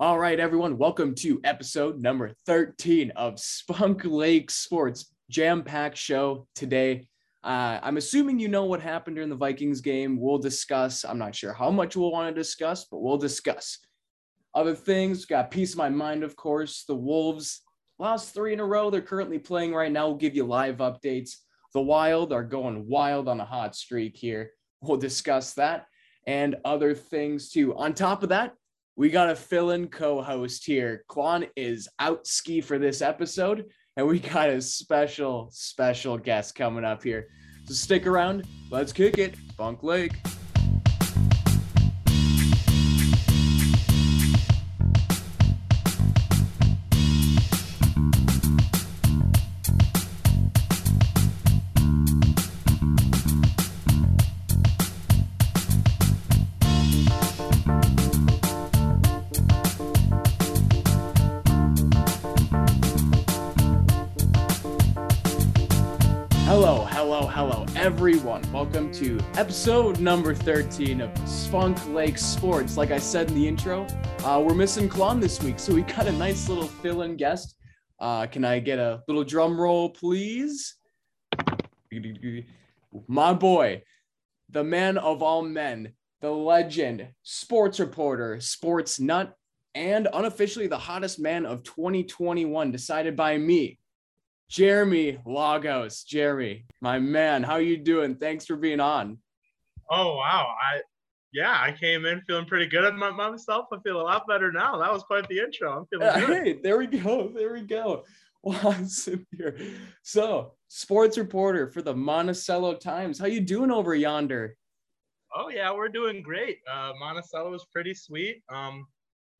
All right, everyone, welcome to episode number 13 of Spunk Lake Sports Jam Pack Show today. Uh, I'm assuming you know what happened during the Vikings game. We'll discuss. I'm not sure how much we'll want to discuss, but we'll discuss. Other things, got piece of my mind, of course. The Wolves lost three in a row. They're currently playing right now. We'll give you live updates. The Wild are going wild on a hot streak here. We'll discuss that and other things too. On top of that, we got a fill-in co-host here. Kwan is out ski for this episode, and we got a special, special guest coming up here. So stick around. Let's kick it. Spunk Lake. To episode number 13 of Spunk Lake Sports. Like I said in the intro, uh, we're missing Klon this week, so we got a nice little fill in guest. Uh, can I get a little drum roll, please? My boy, the man of all men, the legend, sports reporter, sports nut, and unofficially the hottest man of 2021, decided by me, Jeremy Lagos. Jeremy, my man, how you doing? Thanks for being on. Oh wow, I yeah, I came in feeling pretty good my, myself. I feel a lot better now. That was quite the intro. I'm feeling good. Hey, there we go. There we go. Sitting here. So, sports reporter for the Monticello Times. How you doing over yonder? Oh yeah, we're doing great. Uh, Monticello is pretty sweet. Um,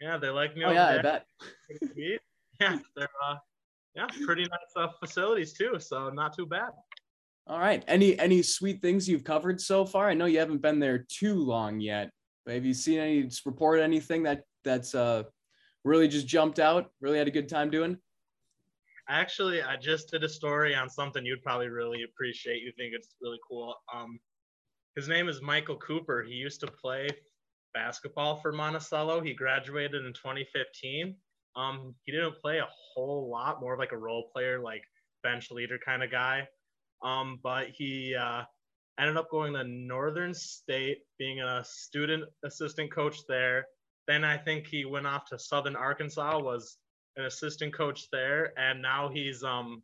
yeah, they like me. Oh over yeah, I bet. Yeah, they're uh, yeah, pretty nice uh, facilities too. So not too bad. All right. Any any sweet things you've covered so far? I know you haven't been there too long yet, but have you seen any report anything that that's uh really just jumped out? Really had a good time doing? Actually, I just did a story on something you'd probably really appreciate. You think it's really cool. Um, his name is Michael Cooper. He used to play basketball for Monticello. He graduated in 2015. Um, he didn't play a whole lot, more of like a role player, like bench leader kind of guy. Um, but he uh, ended up going to Northern State, being a student assistant coach there. Then I think he went off to Southern Arkansas, was an assistant coach there, and now he's um,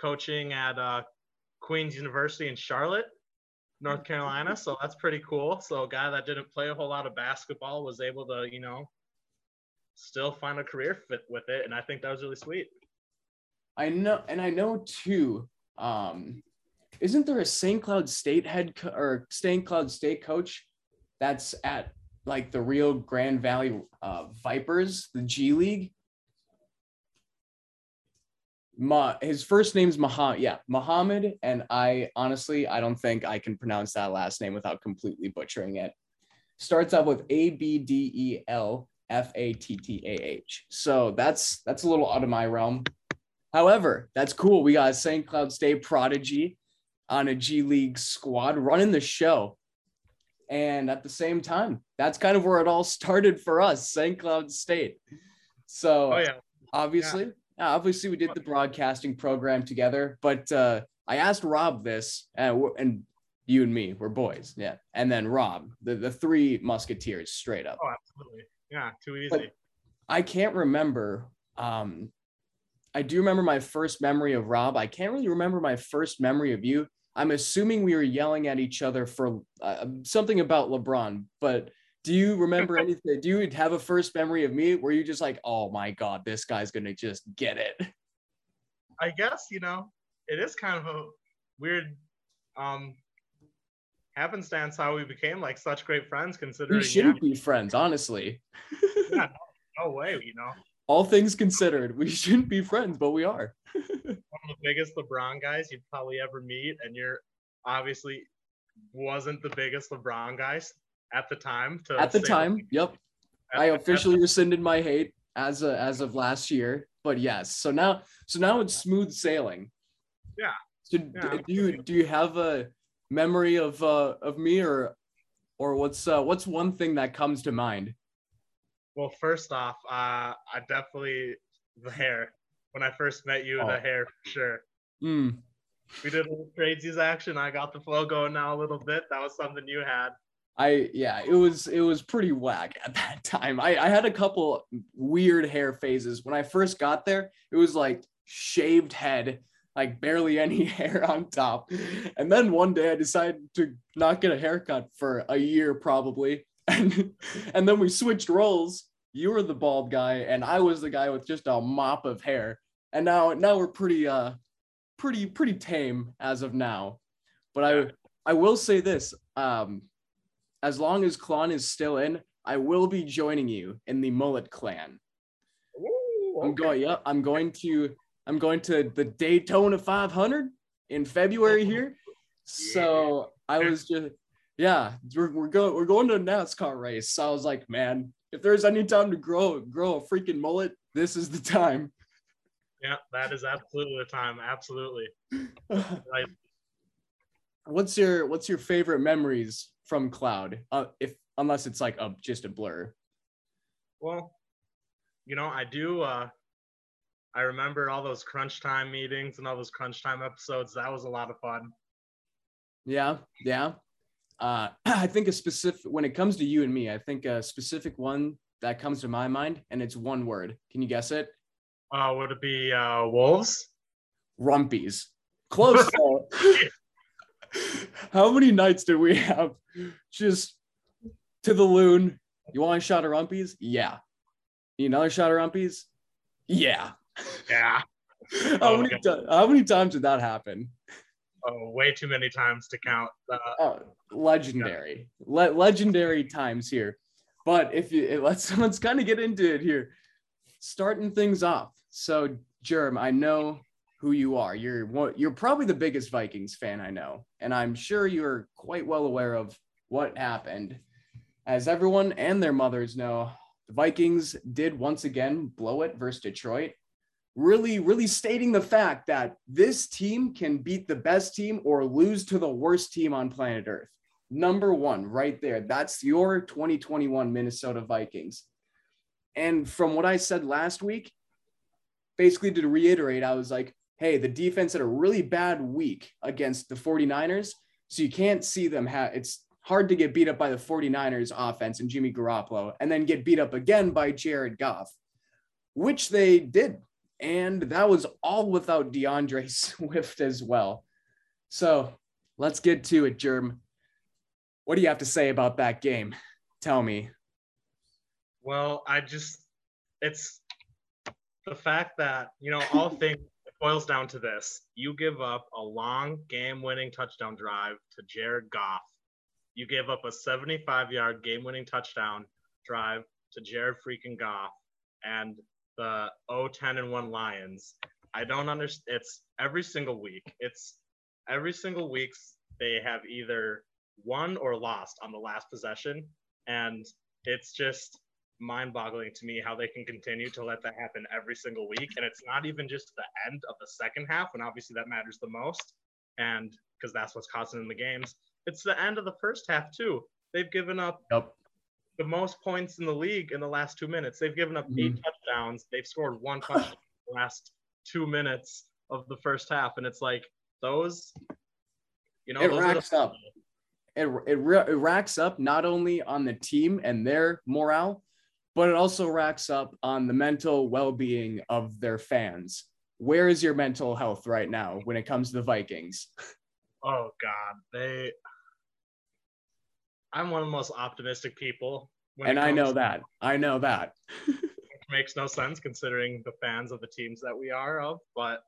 coaching at uh, Queens University in Charlotte, North Carolina. So that's pretty cool. So a guy that didn't play a whole lot of basketball was able to, you know, still find a career fit with it, and I think that was really sweet. I know, and I know too. Um, isn't there a St. Cloud State head co- or St. Cloud State coach that's at like the Rio Grande Valley uh, Vipers, the G League? Ma, his first name's Muhammad. Yeah, Muhammad, and I honestly I don't think I can pronounce that last name without completely butchering it. Starts out with A B D E L F A T T A H. So that's that's a little out of my realm. However, that's cool. We got a St. Cloud State prodigy on a G League squad running the show. And at the same time, that's kind of where it all started for us, St. Cloud State. So Oh yeah, obviously, yeah, obviously we did the broadcasting program together, but uh, I asked Rob this, and, and you and me, we're boys, yeah. And then Rob, the, the three musketeers, straight up. oh absolutely, yeah, too easy. But- I can't remember. Um, I do remember my first memory of Rob. I can't really remember my first memory of you. I'm assuming we were yelling at each other for uh, something about LeBron. But do you remember anything? Do you have a first memory of me where you just like, oh my god, this guy's gonna just get it? I guess you know it is kind of a weird um happenstance how we became like such great friends considering We shouldn't be friends, honestly. yeah, no, no way you know All things considered, we shouldn't be friends, but we are. one of the biggest LeBron guys you'd probably ever meet, and you're obviously wasn't the biggest LeBron guys at the time. To At the time, yep. at I the- officially rescinded my hate as a, as of last year. But yes, so now so now it's smooth sailing. Yeah. So Yeah, do you do you have a memory of uh of me or or what's uh what's one thing that comes to mind? Well, first off, uh, I definitely the hair. When I first met you, Oh. the hair for sure. Mm, We did a little action. I got the flow going now a little bit. That was something you had. I yeah, it was it was pretty whack at that time. I, I had a couple weird hair phases. When I first got there, it was like shaved head, like barely any hair on top. And then one day I decided to not get a haircut for a year probably. And and then we switched roles. You were the bald guy and I was the guy with just a mop of hair. And now now we're pretty uh pretty pretty tame as of now. But I I will say this. Um as long as Klon is still in, I will be joining you in the Mullet Clan. Ooh, I'm going. Yeah, I'm going to. I'm going to the Daytona 500 in February here. So I was just, yeah, we're, we're going. We're going to a NASCAR race. So I was like, man, if there's any time to grow grow a freaking mullet, this is the time. Yeah, that is absolutely the time. Absolutely. Right. what's your What's your favorite memories from Cloud? Uh, if unless it's like a just a blur. Well, you know, I do. Uh, I remember all those crunch time meetings and all those crunch time episodes. That was a lot of fun. Yeah, yeah. Uh, I think a specific when it comes to you and me, I think a specific one that comes to my mind, and it's one word. Can you guess it? Uh, would it be uh, wolves? Rumpies. Close. How many nights did we have? Just to the loon. You want a shot of rumpies? Yeah. Need another shot of rumpies? Yeah. Yeah. How Oh, many ti- how many times did that happen? Oh, way too many times to count. Uh, Oh, legendary, Le- legendary times here. But if you let's let's kind of get into it here, starting things off. So, Germ, I know who you are. You're one, you're probably the biggest Vikings fan I know, and I'm sure you're quite well aware of what happened. As everyone and their mothers know, the Vikings did once again blow it versus Detroit. Really, really stating the fact that this team can beat the best team or lose to the worst team on planet Earth. Number one, right there. That's your 2021 Minnesota Vikings. And from what I said last week, basically to reiterate, I was like, hey, the defense had a really bad week against the 49ers. So you can't see them have it's hard to get beat up by the 49ers offense and Jimmy Garoppolo and then get beat up again by Jared Goff, which they did. And that was all without DeAndre Swift as well. So let's get to it, Germ. What do you have to say about that game? Tell me. well, I just, it's the fact that, you know, all things boils down to this. You give up a long game winning touchdown drive to Jared Goff. You give up a 75 yard game winning touchdown drive to Jared freaking Goff and the 0 10 and 1 Lions. I don't understand. It's every single week. It's every single week they have either won or lost on the last possession. And it's just mind boggling to me how they can continue to let that happen every single week. And it's not even just the end of the second half, when obviously that matters the most. And because that's what's causing the games. It's the end of the first half, too. They've given up Yep. The most points in the league in the last two minutes. They've given up eight Mhm. touchdowns. They've scored one touchdown in the last two minutes of the first half. And it's like those, you know, It those are the- racks up. It, it, it racks up not only on the team and their morale, but it also racks up on the mental well being of their fans. Where is your mental health right now when it comes to the Vikings? Oh God, they. I'm one of the most optimistic people. when and I know that. I know that. which makes no sense considering the fans of the teams that we are of. But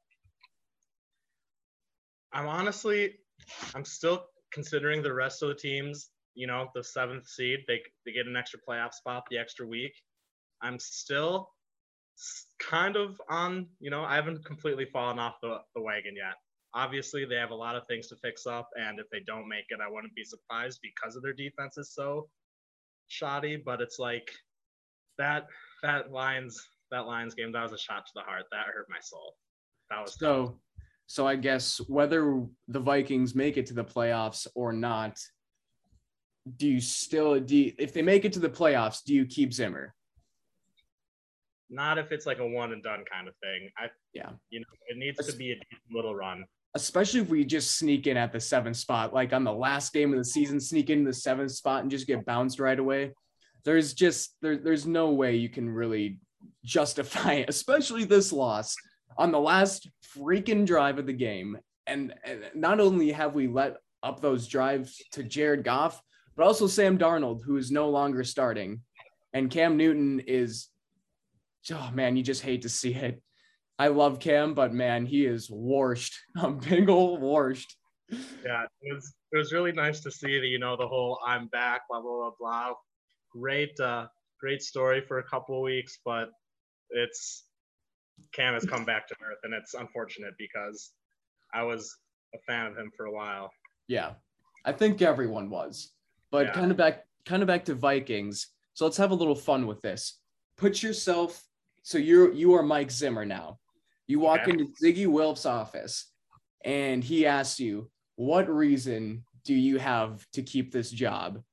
I'm honestly, I'm still considering the rest of the teams. You know, the seventh seed, they they get an extra playoff spot the extra week. I'm still kind of on. You know, I haven't completely fallen off the, the wagon yet. Obviously, they have a lot of things to fix up, and if they don't make it, I wouldn't be surprised because of their defense is so shoddy. But it's like that that Lions that Lions game that was a shot to the heart. That hurt my soul. That was tough. So, so I guess whether the Vikings make it to the playoffs or not, do you still do you, if they make it to the playoffs, do you keep Zimmer? not if it's like a one and done kind of thing. I Yeah. you know, it needs to be a little run. Especially if we just sneak in at the seventh spot, like on the last game of the season, sneak into the seventh spot and just get bounced right away. There's just there, there's no way you can really justify it, especially this loss on the last freaking drive of the game. And, and not only have we let up those drives to Jared Goff, but also Sam Darnold, who is no longer starting. And Cam Newton is, oh man, you just hate to see it. I love Cam, but man, he is washed. Big old washed. Yeah, it was it was really nice to see the you know the whole I'm back blah blah blah blah. Great uh great story for a couple of weeks, but it's Cam has come back to earth, and it's unfortunate because I was a fan of him for a while. Yeah, I think everyone was. But Yeah. kind of back, kind of back to Vikings. So let's have a little fun with this. Put yourself. So you're you are Mike Zimmer now. You walk Okay. into Zygi Wilf's office, and he asks you, "What reason do you have to keep this job?"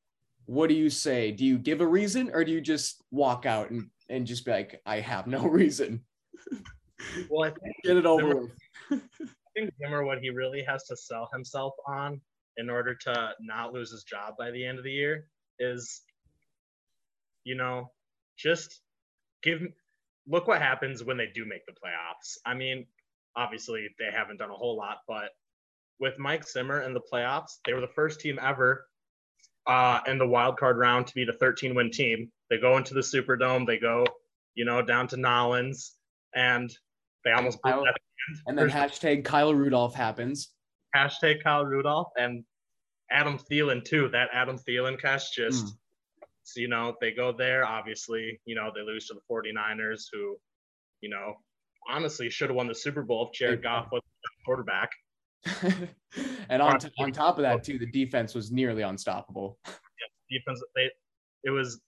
What do you say? Do you give a reason, or do you just walk out and and just be like, "I have no reason." Well, I think, Get it over with. I think Zimmer what he really has to sell himself on in order to not lose his job by the end of the year is, you know, just give. Look what happens when they do make the playoffs. I mean, obviously they haven't done a whole lot, but with Mike Zimmer in the playoffs, they were the first team ever uh, in the wild card round to be the 13 win team. They go into the Superdome, they go, you know, down to Nollins, and they almost blew Kyle- that And then hashtag Kyle Rudolph happens. hashtag Kyle Rudolph and Adam Thielen too. That Adam Thielen cast just, Mm. You know, they go there. Obviously, you know, they lose to the 49ers who, you know, honestly should have won the Super Bowl if Jared Goff was the quarterback. and on, t- on top of that, too, the defense was nearly unstoppable. Defense, they, it was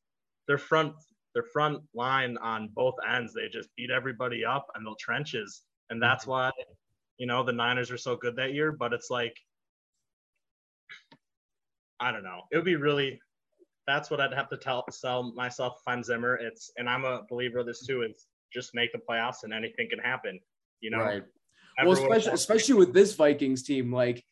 their front, their front line on both ends. They just beat everybody up in the trenches, and that's Mm-hmm. why, you know, the Niners are so good that year. But it's like, I don't know. It would be really. That's what I'd have to tell sell myself if I'm Zimmer. It's and I'm a believer of this too. Is just make the playoffs and anything can happen. You know, right. Well, especially, especially with this Vikings team, like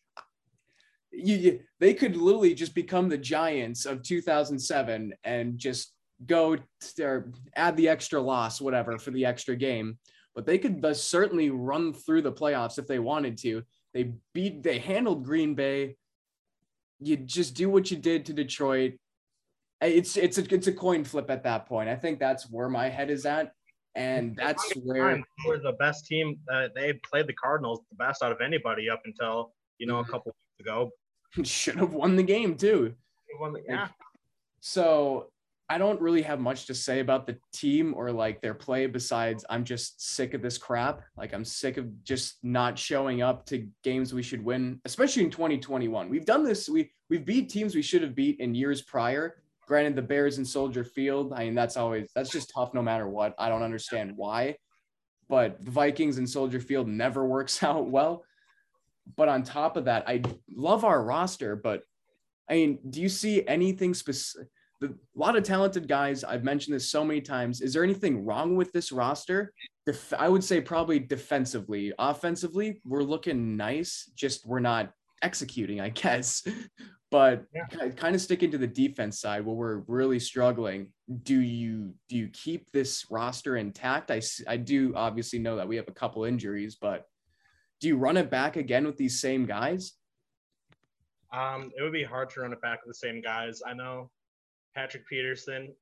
you, you, they could literally just become the Giants of 2007 and just go or add the extra loss, whatever, for the extra game. But they could thus certainly run through the playoffs if they wanted to. They beat, they handled Green Bay. You just do what you did to Detroit. It's it's a it's a coin flip at that point. I think that's where my head is at, and that's where were the best team. Uh, they played the Cardinals the best out of anybody up until you know a Mhm. couple weeks ago. should have won the game too. Won the- Yeah, So I don't really have much to say about the team or like their play besides I'm just sick of this crap. Like I'm sick of just not showing up to games we should win, especially in 2021. We've done this. We we've beat teams we should have beat in years prior. Granted, the Bears and Soldier Field. I mean, that's always that's just tough no matter what. I don't understand why, but the Vikings and Soldier Field never works out well. But on top of that, I love our roster, but I mean, do you see anything specific? The, a lot of talented guys. I've mentioned this so many times. Is there anything wrong with this roster? Def- I would say probably defensively. Offensively, we're looking nice. Just we're not executing, I guess. But Yeah. kind of sticking to the defense side where we're really struggling. Do you do you keep this roster intact? I I do obviously know that we have a couple injuries, but do you run it back again with these same guys? um, it would be hard to run it back with the same guys. I know Patrick Peterson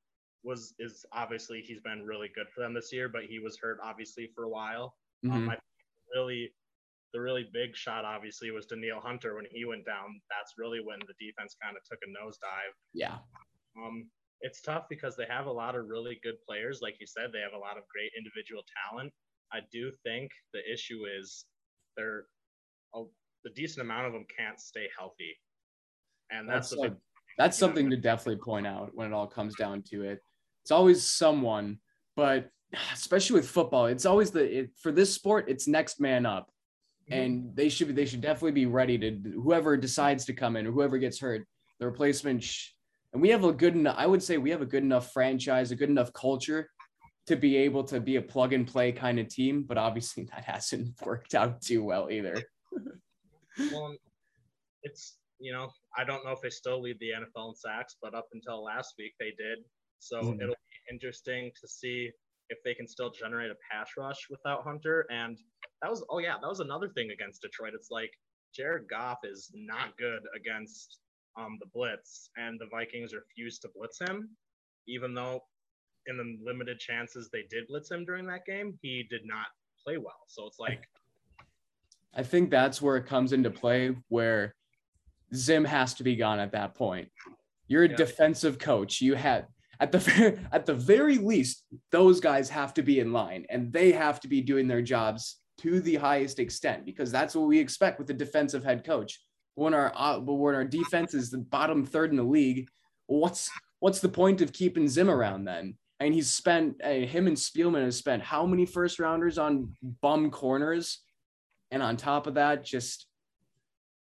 was is obviously he's been really good for them this year, but he was hurt obviously for a while. Mhm. Um, I really, the really big shot obviously was Danielle Hunter when he went down. That's really when the defense kind of took a nosedive. yeah. Um, it's tough because they have a lot of really good players. Like you said, they have a lot of great individual talent. I do think the issue is they're a, the decent amount of them can't stay healthy, and that's, That's the big, that's something to definitely point out when it all comes down to it. It's always someone, but especially with football, it's always the it, for this sport, it's next man up, and they should be they should definitely be ready to whoever decides to come in or whoever gets hurt, the replacement. Sh- and we have a good enough. I would say we have a good enough franchise, a good enough culture to be able to be a plug and play kind of team, but obviously that hasn't worked out too well either. well, it's you know I don't know if they still lead the NFL in sacks, but up until last week they did. So mm-hmm. it'll be interesting to see if they can still generate a pass rush without Hunter. And that was oh yeah, that was another thing against Detroit. It's like Jared Goff is not good against um, the blitz, and the Vikings refused to blitz him, even though in the limited chances they did blitz him during that game, he did not play well. So it's like I think that's where it comes into play where Zim has to be gone at that point. You're a yeah. defensive coach. You had at the at the very least, those guys have to be in line and they have to be doing their jobs to the highest extent because that's what we expect with a defensive head coach. When our uh, when our defense is the bottom third in the league, what's what's the point of keeping Zim around then? And he's spent uh, him and Spielman have spent how many first rounders on bum corners, and on top of that, just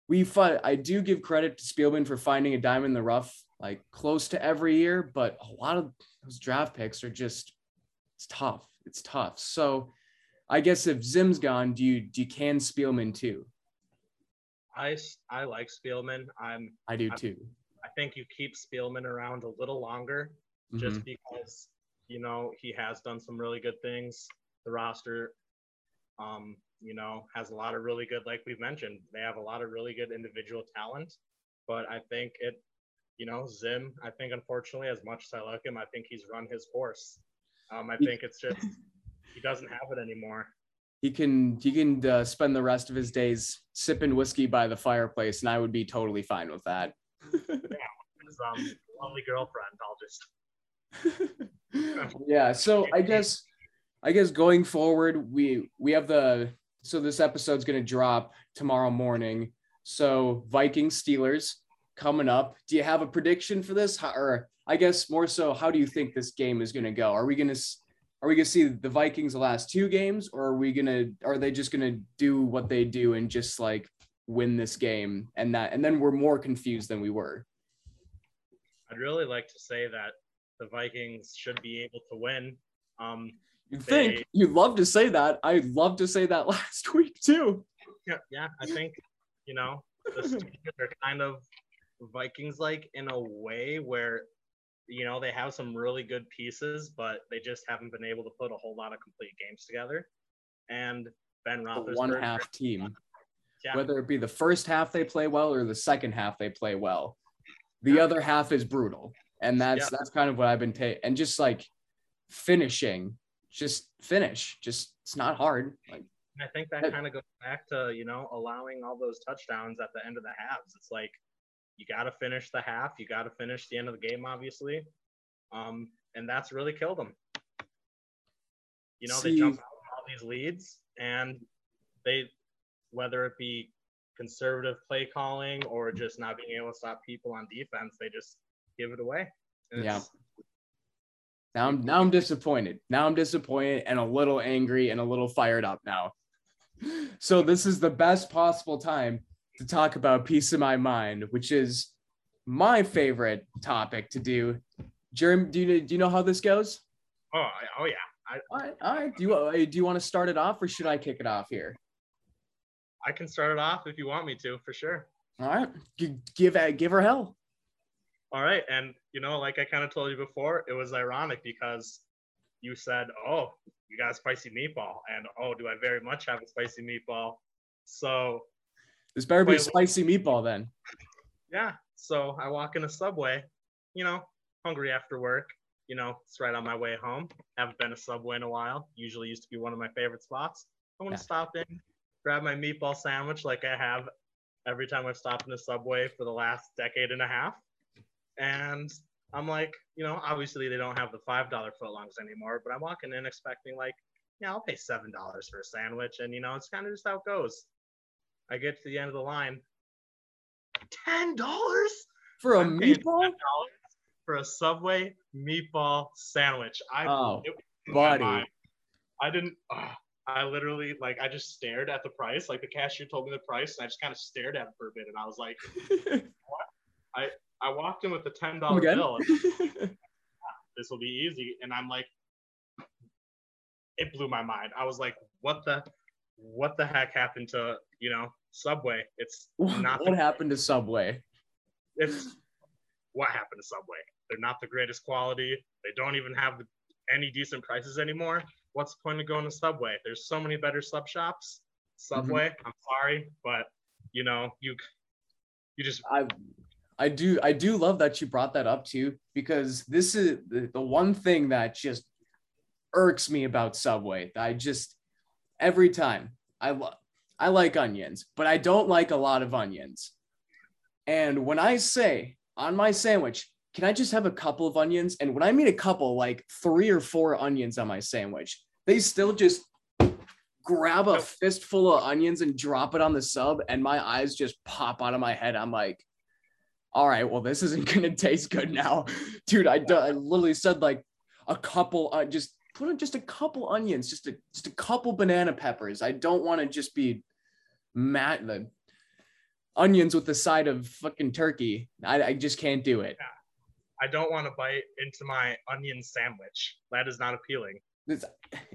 we find I do give credit to Spielman for finding a diamond in the rough like close to every year, but a lot of those draft picks are just it's tough. It's tough. So I guess if Zim's gone, do you do you can Spielman too? I I like Spielman. I'm I do too. I, I think you keep Spielman around a little longer mm-hmm. just because you know he has done some really good things. The roster um you know has a lot of really good like we've mentioned they have a lot of really good individual talent but I think it you know, Zim, I think unfortunately, as much as I like him, I think he's run his course. Um, I think it's just he doesn't have it anymore. He can he can uh, spend the rest of his days sipping whiskey by the fireplace, and I would be totally fine with that. yeah, his um, lovely girlfriend. I'll just. yeah. So I guess I guess going forward, we we have the so this episode's gonna drop tomorrow morning. So Vikings Steelers coming up. Do you have a prediction for this, how, or I guess more so, how do you think this game is going to go? Are we going to are we going to see the Vikings the last two games, or are we going to are they just going to do what they do and just like win this game and that and then we're more confused than we were? I'd really like to say that the Vikings should be able to win. Um, you think they, you'd love to say that? I'd love to say that last week too. Yeah, yeah. I think you know the Steelers are kind of Vikings like in a way where you know they have some really good pieces, but they just haven't been able to put a whole lot of complete games together. And Ben Roethlisberger, one half team, yeah. whether it be the first half they play well or the second half they play well, the yeah. other half is brutal, and that's yeah. that's kind of what I've been taking. And just like finishing, just finish, just it's not hard. Like I think that kind of goes back to you know allowing all those touchdowns at the end of the halves. It's like you got to finish the half. You got to finish the end of the game, obviously. Um, and that's really killed them. You know, See, they jump out all these leads, and they, whether it be conservative play calling or just not being able to stop people on defense, they just give it away. yeah. Now I'm now I'm disappointed. Now I'm disappointed and a little angry and a little fired up now. So this is the best possible time to talk about piece of my mind, which is my favorite topic to do. Jeremy, do you, do you know how this goes? Oh, oh yeah. I, all right, all right. Do you uh, do you want to start it off, or should I kick it off here? I can start it off if you want me to, for sure. All right, G- give uh, give her hell. All right, and you know, like I kind of told you before, it was ironic because you said, "Oh, you got a spicy meatball," and "Oh, do I very much have a spicy meatball?" So this better be Wait, spicy meatball then. Yeah. So I walk in a subway, you know, hungry after work. You know, it's right on my way home. Haven't been a subway in a while. Usually used to be one of my favorite spots. I want to yeah. stop in, grab my meatball sandwich like I have every time I've stopped in a subway for the last decade and a half. And I'm like, you know, obviously they don't have the five dollar footlongs anymore, but I'm walking in expecting like, yeah, I'll pay seven dollars for a sandwich, and you know, it's kind of just how it goes. I get to the end of the line. Ten dollars for a I'm meatball? For a Subway meatball sandwich. I oh, buddy. I didn't. Uh, I literally like I just stared at the price. Like the cashier told me the price, and I just kind of stared at it for a bit, and I was like, "What?" I I walked in with a ten dollar bill. this will be easy, and I'm like, it blew my mind. I was like, what the what the heck happened to you know Subway? It's not what the, happened to Subway? it's what happened to Subway. They're not the greatest quality. They don't even have any decent prices anymore. What's the point of going to Subway? There's so many better sub shops. Mm-hmm. Subway, I'm sorry, but you know, you you just I I do I do love that you brought that up too because this is the, the one thing that just irks me about Subway. I just every time I love I like onions, but I don't like a lot of onions. And when I say on my sandwich, can I just have a couple of onions? And when I mean a couple, like three or four onions on my sandwich, they still just grab a fistful of onions and drop it on the sub, and my eyes just pop out of my head. I'm like, all right, well, this isn't gonna taste good now, dude. I, I literally said like a couple, uh, just put in just a couple onions, just a just a couple banana peppers. I don't want to just be mad the onions with the side of fucking turkey. I, I just can't do it. I don't want to bite into my onion sandwich. That is not appealing. This-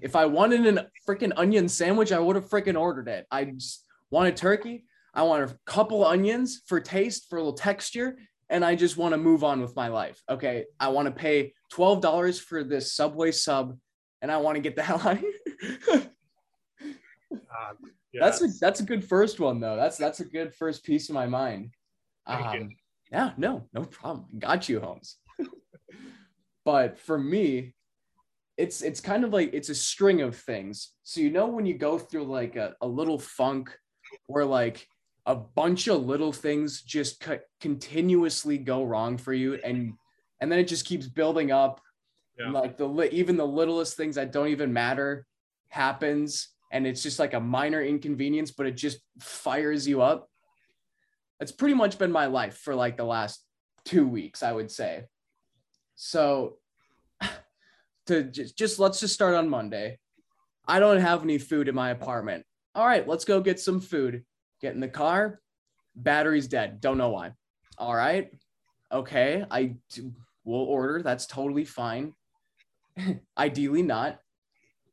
if I wanted a freaking onion sandwich, I would have freaking ordered it. I just wanted turkey. I want a couple onions for taste, for a little texture, and I just want to move on with my life. Okay, I want to pay twelve dollars for this Subway sub, and I want to get the hell out of here. Uh, that's a that's a good first one though. That's that's a good first piece of my mind. Um, yeah, no, no problem. Got you, Holmes. but for me, it's it's kind of like it's a string of things. So you know when you go through like a, a little funk where like a bunch of little things just co- continuously go wrong for you and and then it just keeps building up Yeah. like the even the littlest things that don't even matter happens and it's just like a minor inconvenience but it just fires you up. It's pretty much been my life for like the last two weeks i would say. So to just, just let's just start on monday. I don't have any food in my apartment. All right let's go get some food. Get in the car. Battery's dead. Don't know why. All right. Okay i will order. That's totally fine ideally not.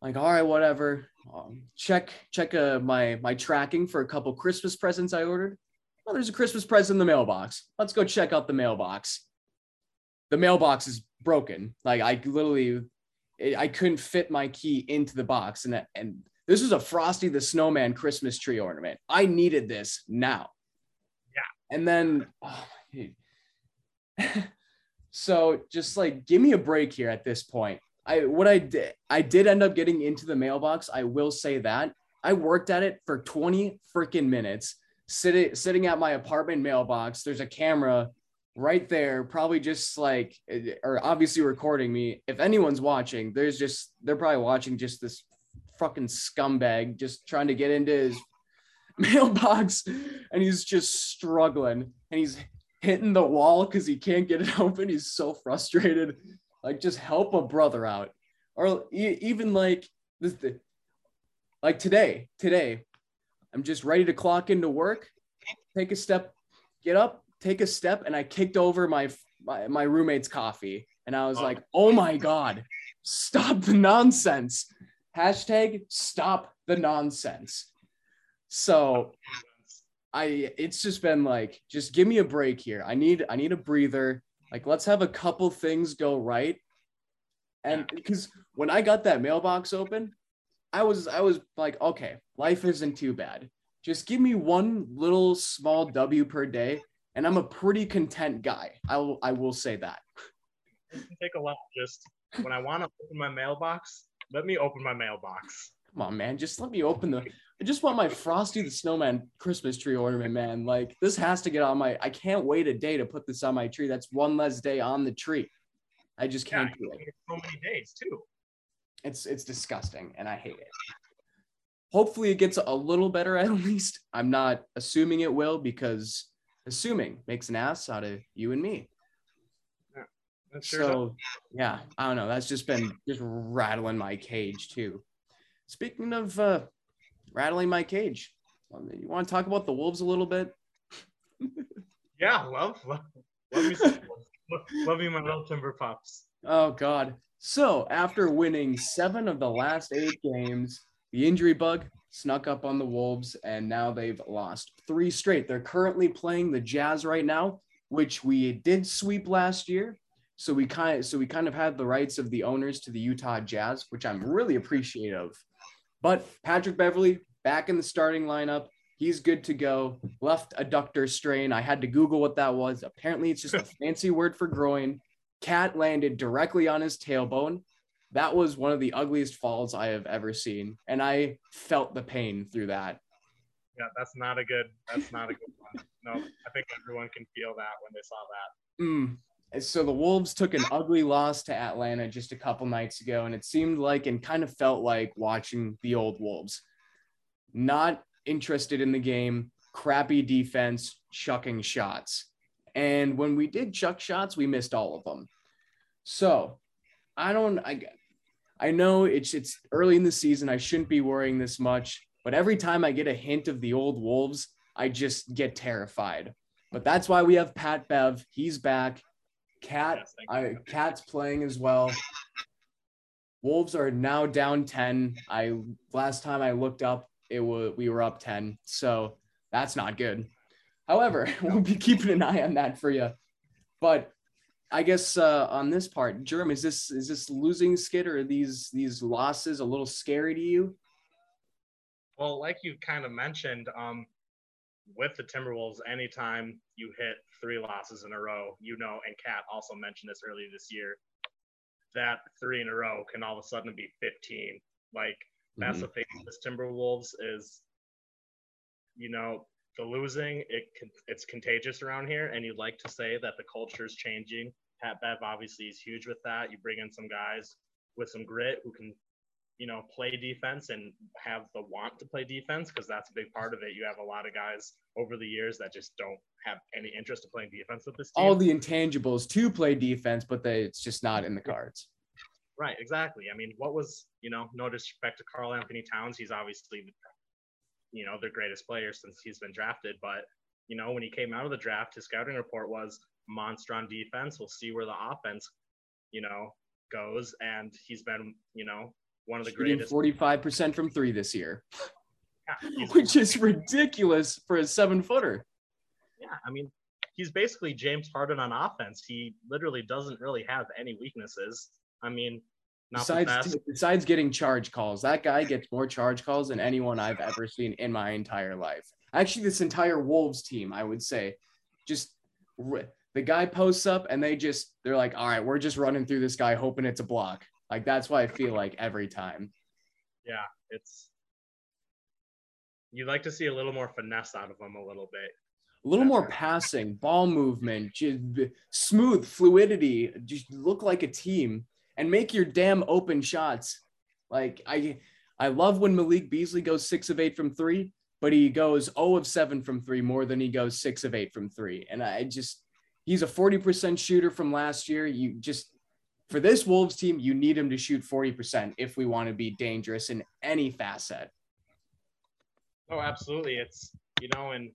Like all right whatever. Um, check check uh, my my tracking for a couple christmas presents i ordered. Well there's a christmas present in the mailbox. Let's go check out the mailbox. The mailbox is broken. Like i literally it, i couldn't fit my key into the box. And and this was a frosty the snowman christmas tree ornament. I needed this now. Yeah. and then oh, so just like give me a break here at this point I what I did I did end up getting into the mailbox. I will say that. I worked at it for 20 freaking minutes, sitting sitting at my apartment mailbox. There's a camera right there, probably just like or obviously recording me. If anyone's watching, there's just they're probably watching just this fucking scumbag just trying to get into his mailbox and he's just struggling and he's hitting the wall because he can't get it open. He's so frustrated like just help a brother out or even like this like today today i'm just ready to clock into work take a step get up take a step and i kicked over my my, my roommate's coffee and i was Oh. like oh my god stop the nonsense hashtag stop the nonsense so I it's just been like just give me a break here. I need I need a breather. Like let's have a couple things go right. And because when I got that mailbox open, I was I was like, okay, life isn't too bad. Just give me one little small W per day, and I'm a pretty content guy. I will I will say that. It can take a lot. Just when I want to open my mailbox, let me open my mailbox. Come on, man. Just let me open the. I just want my Frosty the Snowman Christmas tree ornament, man. Like this has to get on my. I can't wait a day to put this on my tree. That's one less day on the tree. I just can't do it. so many days too. It's it's disgusting, and I hate it. Hopefully, it gets a little better at least. I'm not assuming it will because assuming makes an ass out of you and me. That sure does. So yeah, I don't know. That's just been just rattling my cage too. Speaking of uh, rattling my cage, you want to talk about the wolves a little bit? yeah, love, love, love me, love, love me, my little timber pops. Oh God, So after winning seven of the last eight games, the injury bug snuck up on the Wolves, and now they've lost three straight. They're currently playing the Jazz right now, which we did sweep last year. So we kind of so we kind of had the rights of the owners to the Utah Jazz, which I'm really appreciative. But Patrick Beverley back in the starting lineup. He's good to go. Left adductor strain. I had to Google what that was. Apparently, it's just a fancy word for groin. Kat landed directly on his tailbone. That was one of the ugliest falls I have ever seen. And I felt the pain through that. Yeah, that's not a good that's not a good one. No, I think everyone can feel that when they saw that. Mm. So the Wolves took an ugly loss to Atlanta just a couple nights ago, and it seemed like and kind of felt like watching the old Wolves. Not interested in the game, crappy defense, chucking shots. And when we did chuck shots, we missed all of them. So I don't, I, I know it's it's early in the season. I shouldn't be worrying this much, but every time I get a hint of the old Wolves, I just get terrified. But that's why we have Pat Bev. He's back. Kat, yes, I, Kat's playing as well. Wolves are now down 10. I last time I looked up, it was we were up 10. So that's not good. However, we'll be keeping an eye on that for you. But I guess uh, on this part, Germ, is this is this losing skid or these these losses a little scary to you? Well, like you kind of mentioned, um, with the Timberwolves, anytime you hit three losses in a row, you know, and Kat also mentioned this earlier this year, that three in a row can all of a sudden be 15. Like that's mm-hmm. the thing with this Timberwolves is, you know, the losing it can, it's contagious around here, and you'd like to say that the culture is changing. Pat Bev obviously is huge with that. You bring in some guys with some grit who can, you know, play defense and have the want to play defense because that's a big part of it. You have a lot of guys over the years that just don't have any interest in playing defense with this team. All the intangibles to play defense, but they, it's just not in the cards. Right, exactly. I mean, what was, you know, no disrespect to Karl-Anthony Towns, he's obviously you know, their greatest player since he's been drafted. But, you know, when he came out of the draft, his scouting report was monster on defense. We'll see where the offense, you know, goes. And he's been, you know, one of the Shooting greatest. 45% from three this year, yeah, which is ridiculous for a seven footer. Yeah. I mean, he's basically James Harden on offense. He literally doesn't really have any weaknesses. I mean, besides besides getting charge calls, that guy gets more charge calls than anyone I've ever seen in my entire life. Actually, this entire Wolves team, I would say, just the guy posts up and they just they're like, all right, we're just running through this guy, hoping it's a block. Like that's why I feel like every time. Yeah, it's you'd like to see a little more finesse out of them a little bit. A little more passing, ball movement, just smooth fluidity, just look like a team and make your damn open shots. Like I I love when Malik Beasley goes six of eight from three, but he goes 0 of seven from three more than he goes six of eight from three. And I just he's a 40% shooter from last year. You just for this Wolves team, you need him to shoot 40% if we want to be dangerous in any facet. Oh, absolutely. It's you know, and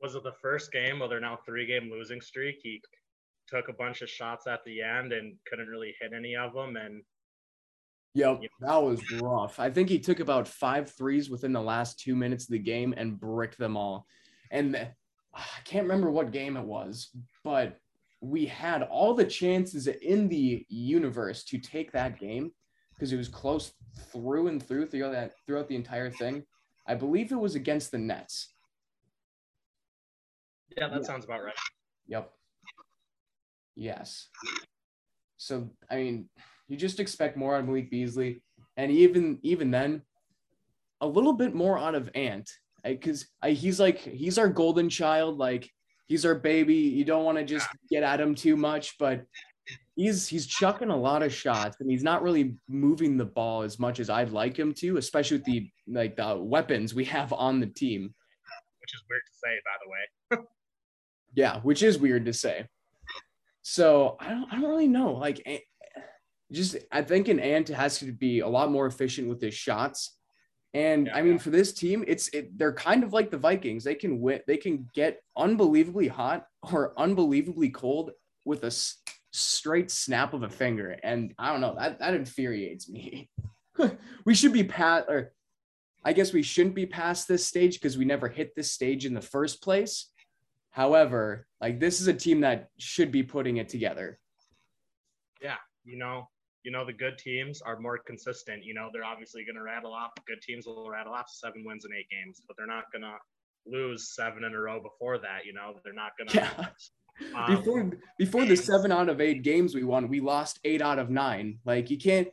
was it the first game Well, they're now three game losing streak? He took a bunch of shots at the end and couldn't really hit any of them. And Yep, that was rough. I think he took about five threes within the last two minutes of the game and bricked them all. And ah, I can't remember what game it was, but we had all the chances in the universe to take that game because it was close through and through throughout that throughout the entire thing. I believe it was against the Nets. Yeah, that yeah. sounds about right. Yep. Yes. So I mean, you just expect more out of Malik Beasley, and even even then, a little bit more out of Ant, because he's like he's our golden child, like he's our baby. You don't want to just get at him too much, but he's he's chucking a lot of shots, and he's not really moving the ball as much as I'd like him to, especially with the like the weapons we have on the team. Which is weird to say, by the way. yeah, which is weird to say. So I don't, I don't really know. Like, eh, just I think an Ant has to be a lot more efficient with his shots. And yeah, I mean, yeah. for this team, it's it, they're kind of like the Vikings. They can win. They can get unbelievably hot or unbelievably cold with a straight snap of a finger. And I don't know, that, that infuriates me. we should be past, or I guess we shouldn't be past this stage because we never hit this stage in the first place. However, like this is a team that should be putting it together. Yeah, you know, you know the good teams are more consistent. You know, they're obviously going to rattle off. Good teams will rattle off seven wins in eight games, but they're not going to lose seven in a row before that. You know, they're not going to. Yeah. Um, before before the seven out of eight games we won, we lost eight out of nine. Like you can't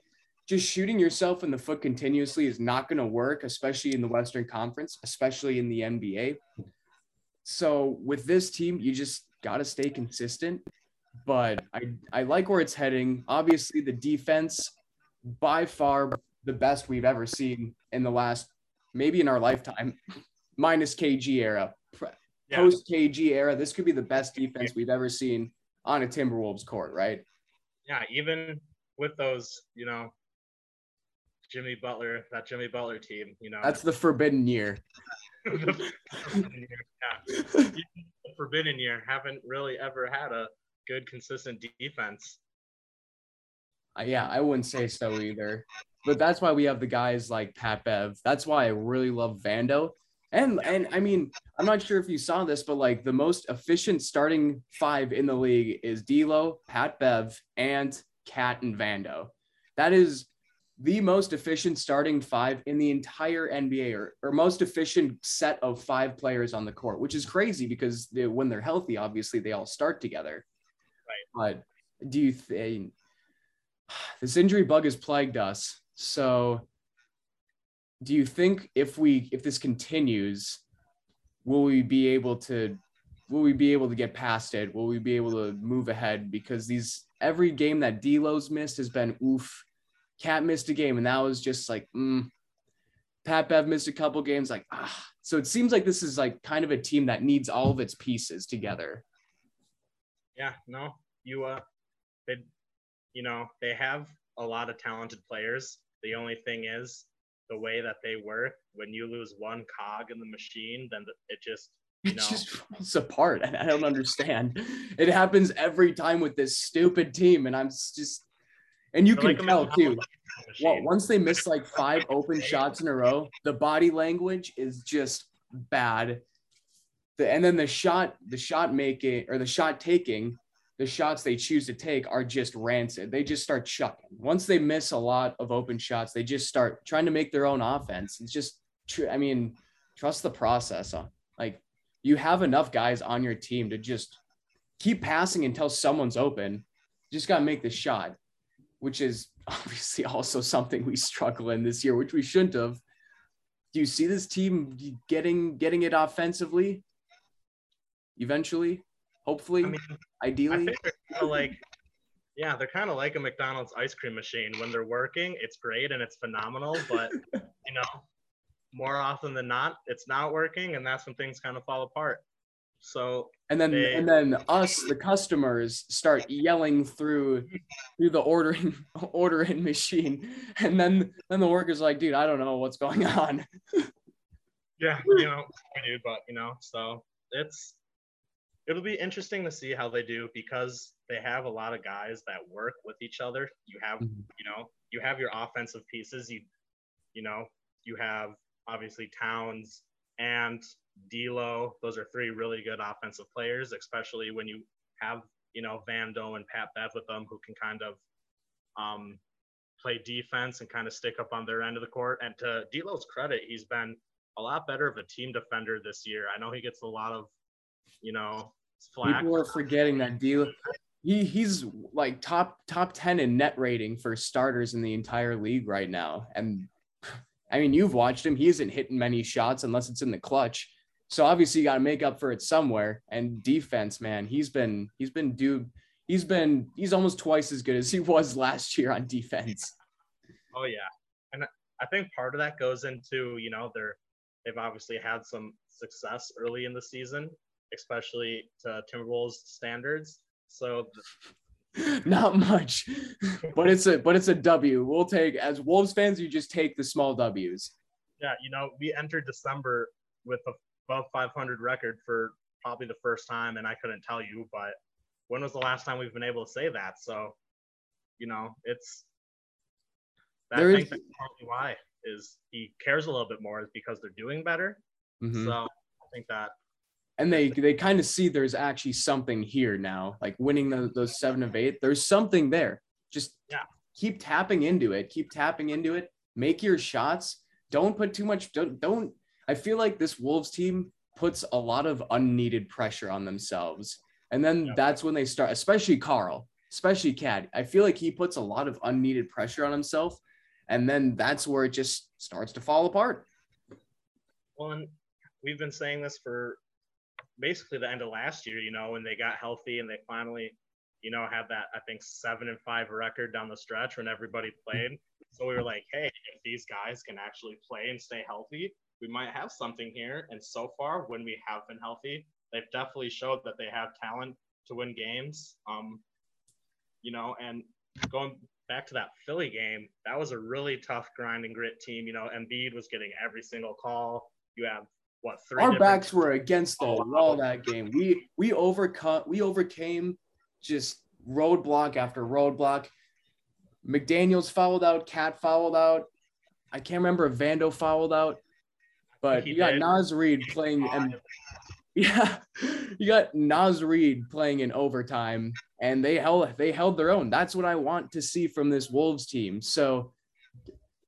just shooting yourself in the foot continuously is not going to work, especially in the Western Conference, especially in the NBA. So with this team, you just got to stay consistent. But I I like where it's heading. Obviously, the defense by far the best we've ever seen in the last maybe in our lifetime, minus KG era yeah. post KG era, this could be the best defense we've ever seen on a Timberwolves court, right? Yeah, even with those, you know, Jimmy Butler, that Jimmy Butler team, you know. That's the forbidden year. the forbidden year, yeah. the forbidden year haven't really ever had a good consistent defense. Uh, yeah, I wouldn't say so either. But that's why we have the guys like Pat Bev. That's why I really love Vando and and I mean, I'm not sure if you saw this, but like the most efficient starting five in the league is D'Lo, Pat Bev, and Kat and Vando. That is the most efficient starting five in the entire NBA, or, or most efficient set of five players on the court, which is crazy because they, when they're healthy, obviously they all start together. But do you think this injury bug has plagued us? So do you think if we if this continues, will we be able to will we be able to get past it? Will we be able to move ahead? Because these every game that D'Lo's missed has been oof. Kat missed a game, and that was just like mm. Pat Bev missed a couple games, like ah. So it seems like this is like kind of a team that needs all of its pieces together. Yeah, no, you uh, they, you know, they have a lot of talented players. The only thing is the way that they work, when you lose one cog in the machine, then it just you know, it just falls apart, I don't understand. It happens every time with this stupid team, and I'm just, and you They're can like tell too. Well, once they miss like five open shots in a row, the body language is just bad. The, and then the shot, the shot making or the shot taking the shots they choose to take are just rancid. They just start chucking. Once they miss a lot of open shots, they just start trying to make their own offense. It's just. I mean, trust the process. Uh, like you have enough guys on your team to just keep passing until someone's open. Just got to make the shot, which is obviously also something we struggle in this year, which we shouldn't have. Do you see this team getting getting it offensively eventually? Hopefully, I mean, ideally. I like, yeah, they're kind of like a McDonald's ice cream machine. When they're working, it's great and it's phenomenal, but you know, more often than not, it's not working, and that's when things kind of fall apart. So and then they, and then us, the customers, start yelling through through the ordering ordering machine, and then then the workers like, dude, I don't know what's going on. yeah, you know, I do, but you know, so it's it'll be interesting to see how they do because they have a lot of guys that work with each other. You have, mm-hmm. you know, you have your offensive pieces. You, you know, you have obviously Towns and D'Lo. Those are three really good offensive players, especially when you have, you know, Van Vando and Pat Bev with them who can kind of um, play defense and kind of stick up on their end of the court. And to D'Lo's credit, he's been a lot better of a team defender this year. I know he gets a lot of you know, flack. People are forgetting that deal. He he's like top top 10 in net rating for starters in the entire league right now. And I mean, you've watched him. He isn't hitting many shots unless it's in the clutch. So obviously you got to make up for it somewhere. And defense, man, he's been he's been dude, he's been he's almost twice as good as he was last year on defense. Oh yeah. And I think part of that goes into, you know, they're they've obviously had some success early in the season especially to Timberwolves standards. So not much, but it's a but it's a W. We'll take as Wolves fans, you just take the small W's. Yeah, you know, we entered December with a above 500 record for probably the first time, and I couldn't tell you, but when was the last time we've been able to say that? So, you know, it's I There think is- that's partly why is he cares a little bit more is because they're doing better. Mhm. So I think that and they they kind of see there's actually something here now like winning those, those seven of eight there's something there. Just Yeah. keep tapping into it keep tapping into it. Make your shots. Don't put too much don't don't i feel like this wolves team puts a lot of unneeded pressure on themselves. And then Yeah. that's when they start especially carl especially Kat. I feel like he puts a lot of unneeded pressure on himself. And then that's where it just starts to fall apart. Well, and we've been saying this for basically the end of last year, you know, when they got healthy and they finally, you know, had that I think seven and five record down the stretch when everybody played. So we were like, hey, if these guys can actually play and stay healthy, we might have something here. And so far, when we have been healthy, they've definitely showed that they have talent to win games. Um, you know, and going back to that Philly game, that was a really tough grind and grit team. You know, Embiid was getting every single call. You have what three? our different- backs were against the Oh, wall wow. that game. We we overcut we overcame just roadblock after roadblock. McDaniels fouled out, Kat fouled out. I can't remember if Vando fouled out, but you got did. Naz Reid playing and yeah, you got Naz Reid playing in overtime, and they held they held their own. That's what I want to see from this Wolves team. So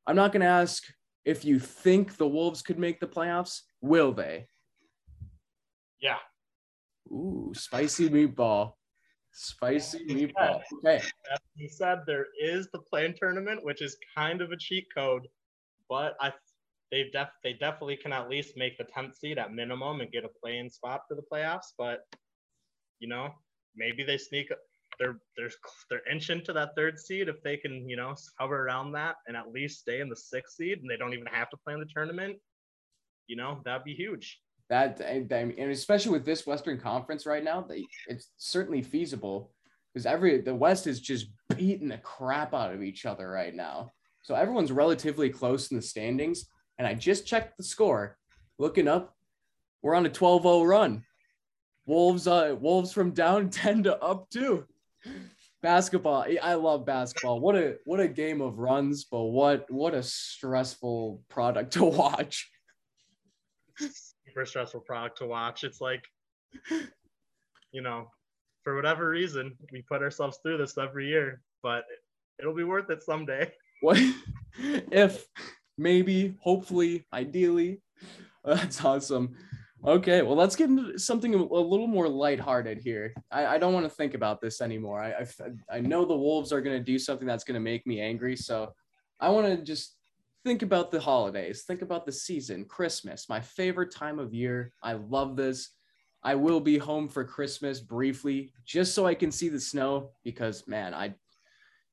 I'm not gonna ask if you think the Wolves could make the playoffs. Will they? Yeah, Ooh, spicy meatball. Spicy meatball. Okay. that being said, there is the play-in tournament, which is kind of a cheat code, but I they def they definitely can at least make the 10th seed at minimum and get a play-in spot for the playoffs. But you know, maybe they sneak. They're they're they're inching to that third seed if they can you know hover around that and at least stay in the sixth seed and they don't even have to play in the tournament. You know, that'd be huge. That and, and especially with this Western Conference right now, they, it's certainly feasible because every the West is just beating the crap out of each other right now. So everyone's relatively close in the standings. And I just checked the score. Looking up, we're on a 12-0 run. Wolves, uh, Wolves from down 10 to up two. Basketball. I- I love basketball. What a what a game of runs, but what what a stressful product to watch. Super stressful product to watch. It's like, you know, for whatever reason, we put ourselves through this every year, but it'll be worth it someday. What if maybe, hopefully, ideally? That's awesome. Okay, well, let's get into something a little more lighthearted here. I, I don't want to think about this anymore. I, I know the Wolves are going to do something that's going to make me angry. So I want to just think about the holidays, think about the season, Christmas, my favorite time of year. I love this. I will be home for Christmas briefly just so I can see the snow because, man, I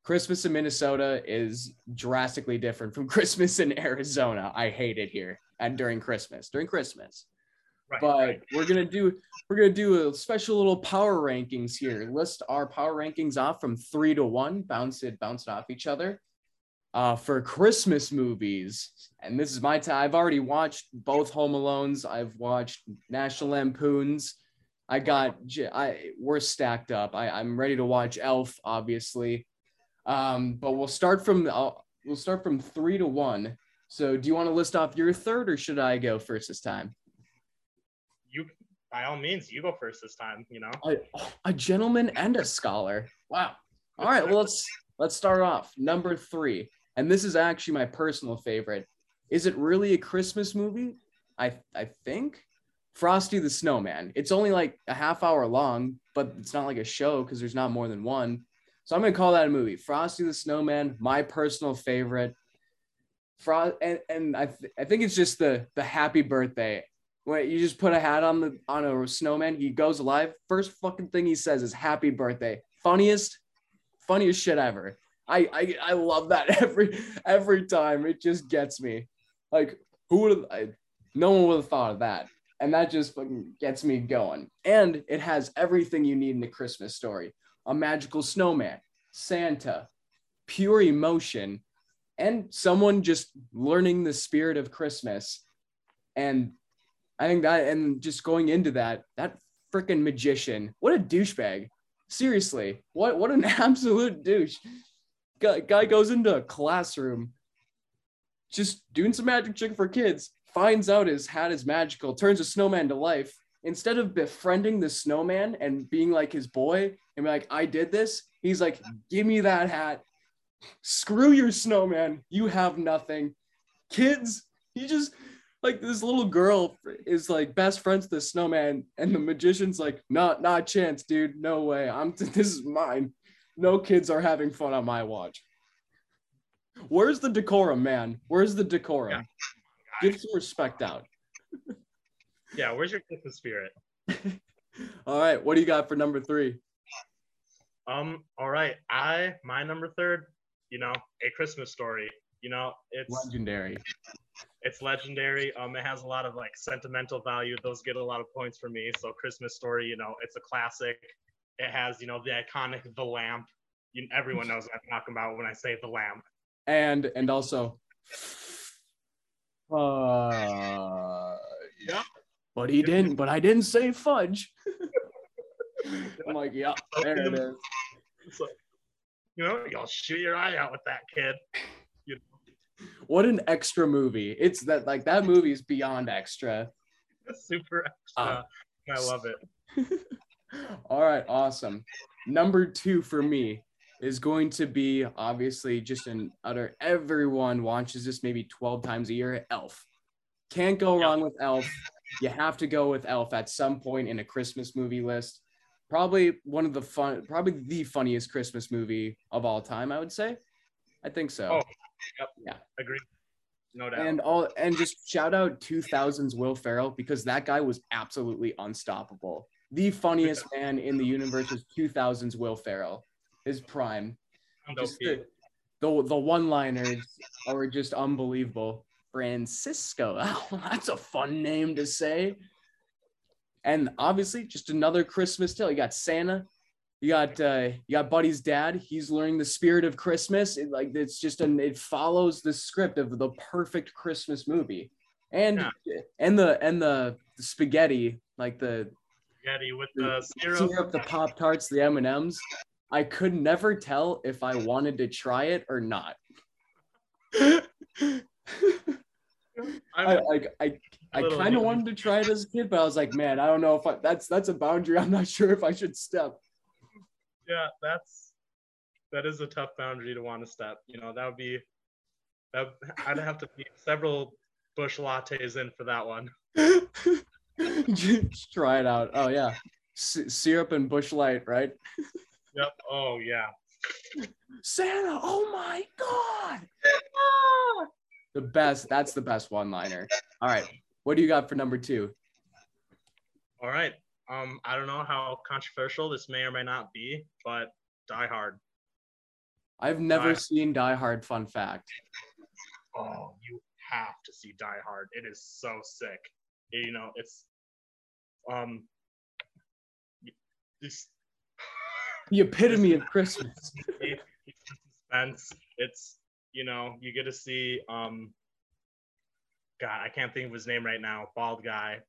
Christmas in Minnesota is drastically different from Christmas in Arizona. I hate it here and during Christmas. During Christmas. Right. But right. we're gonna do we're gonna do a special little power rankings here. List our power rankings off from three to one, bounce it, bounce it off each other. Uh, for Christmas movies, and this is my time. I've already watched both Home Alones. I've watched National Lampoons. I got I we're stacked up. I, I'm ready to watch Elf, obviously. Um, but we'll start from uh, we'll start from three to one. So, do you want to list off your third, or should I go first this time? You, by all means, you go first this time. You know, a, a gentleman and a scholar. Wow. All right, well let's let's start off number 3. And this is actually my personal favorite. Is it really a Christmas movie? I I think Frosty the Snowman. It's only like a half hour long, but it's not like a show because there's not more than one. So I'm gonna call that a movie. Frosty the Snowman, my personal favorite. Fro- and, and I, th- I think it's just the the happy birthday when you just put a hat on the on a snowman, he goes alive. First fucking thing he says is "Happy birthday." Funniest, funniest shit ever. I I, I love that every every time. It just gets me. Like who would have? No one would have thought of that, and that just fucking gets me going. And it has everything you need in a Christmas story: a magical snowman, Santa, pure emotion, and someone just learning the spirit of Christmas. And I think that, and just going into that, that freaking magician, what a douchebag. Seriously, what what an absolute douche. Guy, guy goes into a classroom just doing some magic trick for kids, finds out his hat is magical, turns a snowman to life. Instead of befriending the snowman and being like his boy and be like, I did this, he's like, give me that hat. Screw your snowman. You have nothing. Kids, he just like this little girl is like best friends with the snowman, and the magician's like, not not chance, dude. No way. I'm this is mine. No kids are having fun on my watch. Where's the decorum, man? Where's the decorum? Yeah. Give some respect out. yeah, where's your Christmas spirit? all right, what do you got for number three? Um, all right. I my number third, you know, a Christmas story. You know, it's legendary. It's legendary. Um, it has a lot of like sentimental value. Those get a lot of points for me. So Christmas story, you know, it's a classic. It has, you know, the iconic the lamp. You, everyone knows what I'm talking about when I say the lamp. And and also uh yeah. But he didn't but i didn't say fudge. I'm like yeah there it is. So, you know y'all shoot your eye out with that kid. You know. what an extra movie. It's that like that movie is beyond extra. Super extra. Uh, i love it all right awesome. Number two for me is going to be obviously just an utter everyone watches this maybe 12 times a year elf. Can't go wrong with elf. You have to go with elf at some point in a christmas movie list. Probably one of the fun probably the funniest christmas movie of all time i would say. I think so. Oh, yep. yeah. Agree no doubt. And all and just shout out 2000s will ferrell because that guy was absolutely unstoppable the funniest man in the universe is 2000s will ferrell his prime. The, the, the one-liners are just unbelievable. Francisco, oh, that's a fun name to say. And obviously, just another Christmas tale. You got Santa, you got uh, you got Buddy's dad. He's learning the spirit of Christmas. It, like it's just an it follows the script of the perfect Christmas movie. And yeah. and the and the spaghetti, like the spaghetti with the, syrup, syrup the Pop Tarts, the M and M's. I could never tell if I wanted to try it or not. I like I I kind of wanted to try it as a kid, but I was like, man, I don't know if I, that's that's a boundary. I'm not sure if I should step. Yeah, that's that is a tough boundary to want to step. You know, that would be that I'd have to be several Busch Lattes in for that one. Just try it out. Oh yeah, S- syrup and Busch Light, right? Yep. Oh yeah. Santa, oh my god. The best. That's the best one liner. All right. What do you got for number two? All right. Um, I don't know how controversial this may or may not be, but Die Hard. I've never Die seen Die Hard. Fun fact. Oh, you have to see Die Hard. It is so sick. You know, it's um, this the epitome of Christmas. suspense. It's you know you get to see um. God, I can't think of his name right now. Bald guy.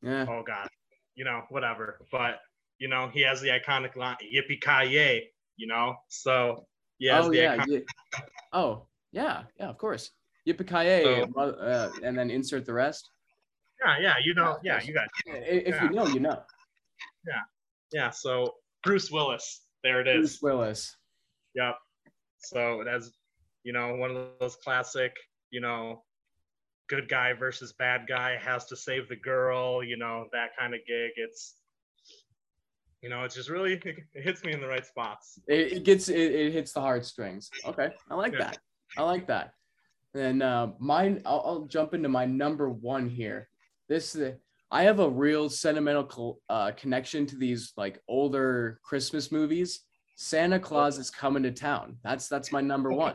Yeah. Oh God, you know whatever. But you know he has the iconic line "Yippee ki! You know, so yeah. Oh yeah. Iconic- yeah. Oh yeah, yeah, of course. Yippee ki so, uh, and then insert the rest. Yeah, yeah, you know, yeah, you got. It. If yeah. you know, you know. Yeah, yeah, so Bruce Willis. There it is. Bruce Willis. Yep. So it has, you know, one of those classic, you know, good guy versus bad guy has to save the girl, you know, that kind of gig. It's, you know, it's just really it hits me in the right spots. It, it gets it, it hits the heartstrings. Okay, I like yeah. that. I like that. And uh, mine, I'll, I'll jump into my number one here. This I have a real sentimental uh, connection to these like older Christmas movies. Santa Claus is coming to town. That's that's my number one.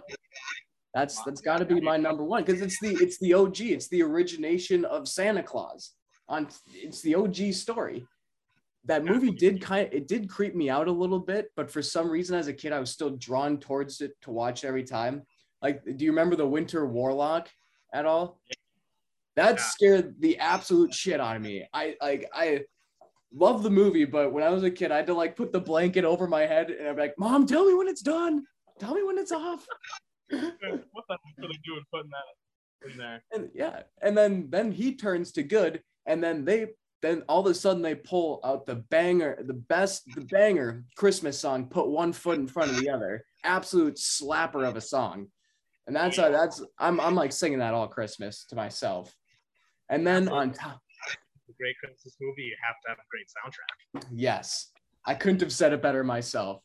That's that's got to be my number one because it's the it's the OG. It's the origination of Santa Claus. On it's the OG story. That movie did kind of it did creep me out a little bit, but for some reason as a kid I was still drawn towards it to watch every time. Like, do you remember the Winter Warlock at all? That yeah. scared the absolute shit out of me. I like I love the movie, but when I was a kid, I had to like put the blanket over my head and I'm like, Mom, tell me when it's done. Tell me when it's off. what the heck are they doing putting that in there? And yeah, and then then he turns to good, and then they then all of a sudden they pull out the banger, the best, the banger Christmas song, put one foot in front of the other. Absolute slapper of a song. And that's uh, that's I'm I'm like singing that all Christmas to myself. And then on top A great Christmas movie, you have to have a great soundtrack. Yes. I couldn't have said it better myself.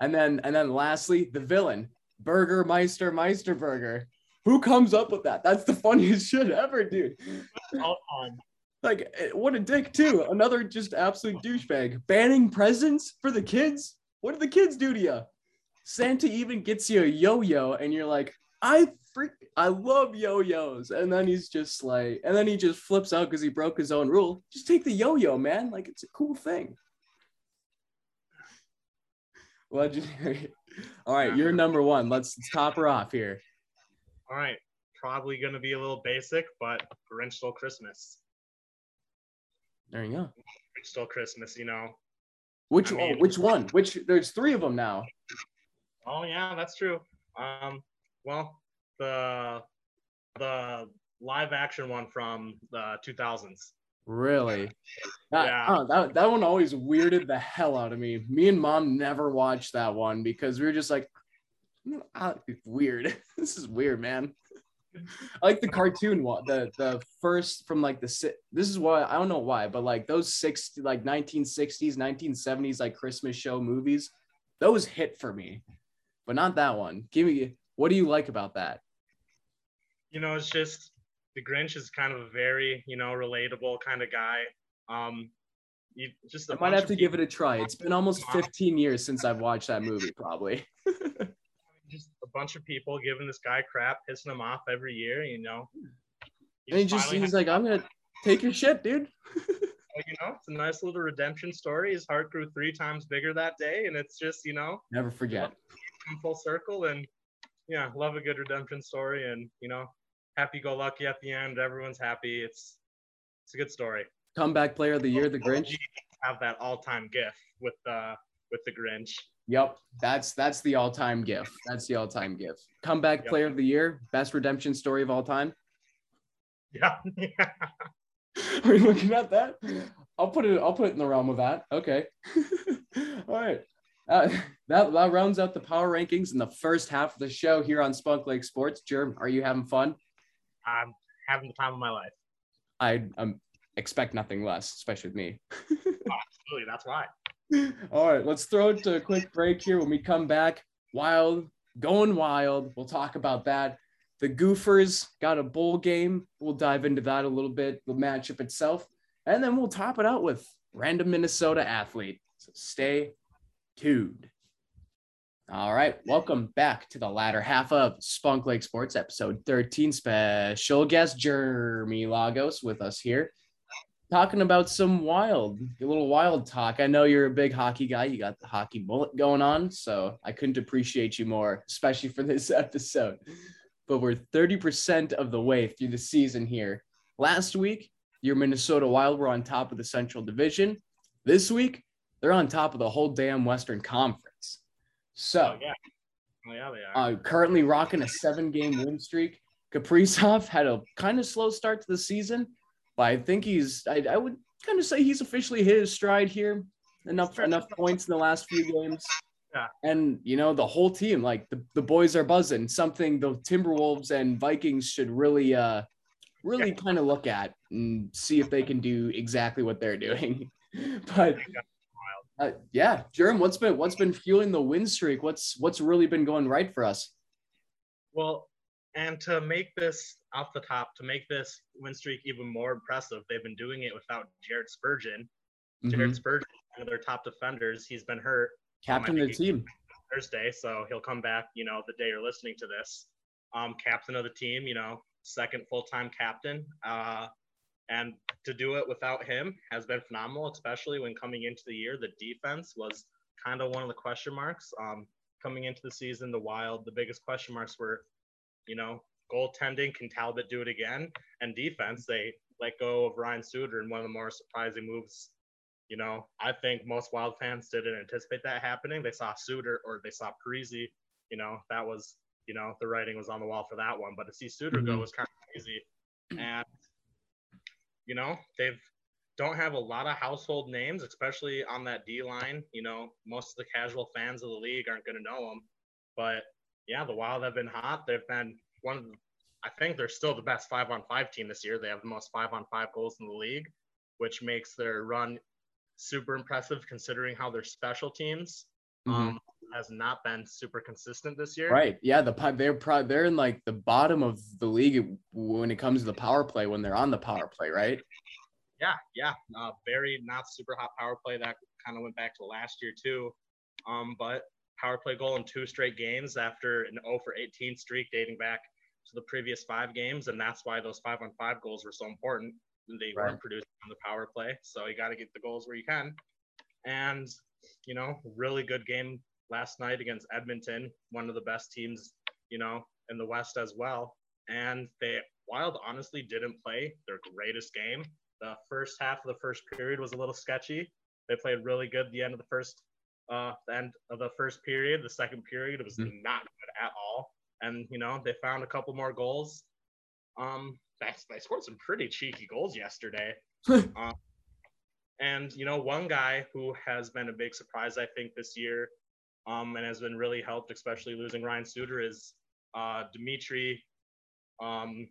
And then and then lastly, the villain, Burgermeister Meisterburger. Who comes up with that? That's the funniest shit ever, dude. Time. Like, eh, what a dick, too. Another just absolute douchebag. Banning presents for the kids? What did the kids do to you? Santa even gets you a yo yo, and you're like, I freak, I love yo yos. And then he's just like, and then he just flips out because he broke his own rule. Just take the yo yo, man. Like, it's a cool thing. Legendary. All right, you're number one. Let's, let's top her off here. All right. Probably going to be a little basic, but Grinch Stole Christmas. There you go. Grinch Stole Christmas, you know. Which I mean- which one? Which there's three of them now. Oh yeah, that's true. Um, well, the the live action one from the 2000s. Really? That, Yeah. oh, that, that one always weirded the hell out of me. Me and mom never watched that one because we were just like, "Mm, ah, weird. this is weird, man. I like the cartoon one, the the first from like the si- this is why I don't know why, but like those six like 1960s, 1970s like Christmas show movies, those hit for me, but not that one. Give me what do you like about that? You know, it's just the Grinch is kind of a very you know relatable kind of guy. Um, you just I might have to give it a try. It's been almost 15 years since I've watched that movie, probably. just a bunch of people giving this guy crap, pissing him off every year. You know. And he just he's like, I'm gonna take your shit, dude. you know, it's a nice little redemption story. His heart grew three times bigger that day, and it's just you know Never forget. come full circle and yeah, love a good redemption story and you know, happy go lucky at the end. Everyone's happy. It's it's a good story. Comeback player of the year, the Grinch. Have that all-time gif with uh with the Grinch. Yep, that's that's the all-time gift. That's the all-time gift. Comeback Yep. player of the year, best redemption story of all time. Yeah. Are you looking at that? I'll put it. I'll put it in the realm of that. Okay. all right. Uh, that that rounds out the power rankings in the first half of the show here on Spunk Lake Sports. Germ, are you having fun? I'm having the time of my life. I um, expect nothing less, especially with me. Absolutely, that's why. All right, let's throw it to a quick break here. When we come back, wild, going wild. We'll talk about that. The Gophers got a bowl game. We'll dive into that a little bit, the matchup itself, and then we'll top it out with random Minnesota athlete. So stay tuned. All right, welcome back to the latter half of Spunk Lake Sports, episode 13. Special guest Jeremy Lagos with us here talking about some wild, a little wild talk. I know you're a big hockey guy. You got the hockey bullet going on, so I couldn't appreciate you more, especially for this episode. But we're 30% of the way through the season here. Last week, your Minnesota Wild were on top of the Central Division. This week, they're on top of the whole damn Western Conference. So, Oh yeah. Oh yeah, they are. uh, currently rocking a seven game win streak. Kaprizov had a kind of slow start to the season, but I think he's, I, I would kind of say he's officially hit his stride here. Enough, enough points in the last few games. Yeah. And, you know, the whole team, like the, the boys are buzzing, something the Timberwolves and Vikings should really, uh, really kind of look at and see if they can do exactly what they're doing. but uh, yeah, Jerem, what's been what's been fueling the win streak? What's what's really been going right for us? Well, and to make this off the top, to make this win streak even more impressive, they've been doing it without Jared Spurgeon. Jared Mhm. Spurgeon, one of their top defenders, he's been hurt Captain of the team. Thursday, so he'll come back, you know, the day you're listening to this. Um, captain of the team, you know, second full-time captain. Uh, and to do it without him has been phenomenal, especially when coming into the year, the defense was kind of one of the question marks. Um, coming into the season, the Wild, the biggest question marks were, you know, goaltending, can Talbot do it again? And defense, they let go of Ryan Suter in one of the more surprising moves you know, I think most Wild fans didn't anticipate that happening. They saw Suter or they saw Parise. You know, that was, you know, the writing was on the wall for that one. But to see Suter mm-hmm. go was kind of crazy. And, you know, they've don't have a lot of household names, especially on that D line. You know, most of the casual fans of the league aren't going to know them. But yeah, the Wild have been hot. They've been one of the, I think they're still the best five on five team this year. They have the most five on five goals in the league, which makes their run super impressive considering how their special teams mm-hmm. um, has not been super consistent this year. Right. Yeah. The they're probably they're in like the bottom of the league when it comes to the power play when they're on the power play, right? Yeah. Yeah. Uh, very not super hot power play. That kind of went back to last year too. Um, but power play goal in two straight games after an 0 for 18 streak dating back to the previous five games, and that's why those five on five goals were so important they right. weren't producing on the power play. So you got to get the goals where you can. And, you know, really good game last night against Edmonton, one of the best teams, you know, in the West as well. And they, Wild honestly didn't play their greatest game. The first half of the first period was a little sketchy. They played really good the end of the first, uh, the end of the first period. The second period was mm-hmm. not good at all. And, you know, they found a couple more goals. Um, they scored some pretty cheeky goals yesterday. um, and you know, one guy who has been a big surprise, I think, this year, um, and has been really helped, especially losing Ryan Suter, is uh, Dmitry um,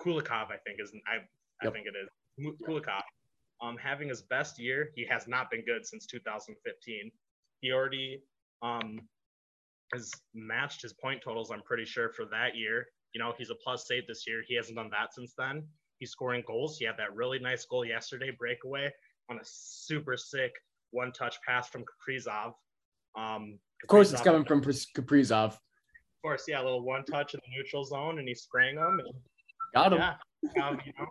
Kulikov. I think is I, I think it is Kulikov. Um, having his best year, he has not been good since 2015. He already um, has matched his point totals. I'm pretty sure for that year. You know, he's a plus eight this year. He hasn't done that since then. He's scoring goals. He had that really nice goal yesterday, breakaway on a super sick one touch pass from Kaprizov. Um, of course, it's coming from Kaprizov. Of course, yeah, a little one touch in the neutral zone, and he's spraying them. And, Got him. Yeah, um, you know,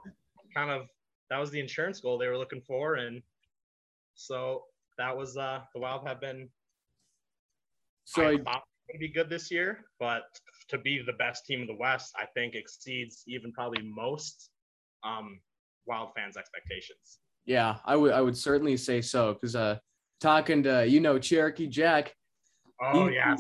kind of that was the insurance goal they were looking for, and so that was uh the Wild have been. So I, I thought going to be good this year, but to be the best team in the West, I think exceeds even probably most um, Wild fans' expectations. Yeah, I would I would certainly say so because uh, talking to you know Cherokee Jack. Oh he, yeah,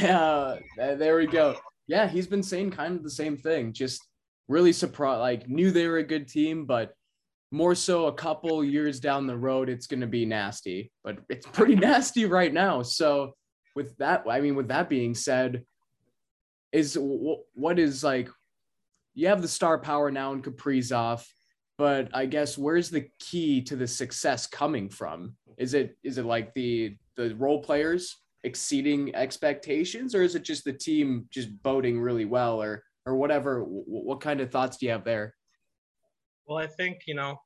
Yeah, uh, there we go. Yeah, he's been saying kind of the same thing. Just really surprised, like knew they were a good team, but more so a couple years down the road, it's going to be nasty. But it's pretty nasty right now. So with that, I mean, with that being said, is what is like you have the star power now in Kaprizov, but I guess where's the key to the success coming from? Is it is it like the the role players exceeding expectations, or is it just the team just boating really well, or or whatever? What kind of thoughts do you have there? Well, I think you know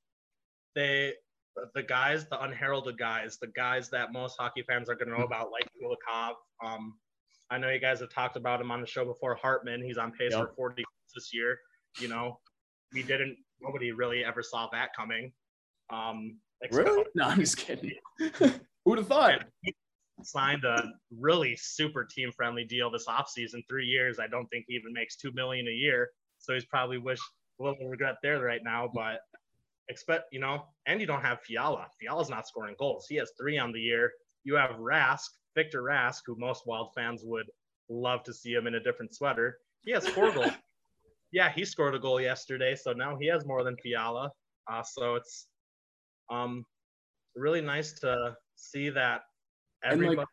they the guys, the unheralded guys, the guys that most hockey fans are going to know about, like Kulikov. Um, I know you guys have talked about him on the show before. Hartman, he's on pace yep. for 40 this year. You know, we didn't. Nobody really ever saw that coming. Um, really? No, I'm just kidding. Who'd have thought? Signed a really super team friendly deal this offseason. Three years. I don't think he even makes two million a year. So he's probably wish a little regret there right now. But expect, you know, and you don't have Fiala. Fiala's not scoring goals. He has three on the year. You have Rask, Victor Rask, who most Wild fans would love to see him in a different sweater. He has four goals. Yeah, he scored a goal yesterday, so now he has more than Fiala. Uh, so it's um, really nice to see that everybody like,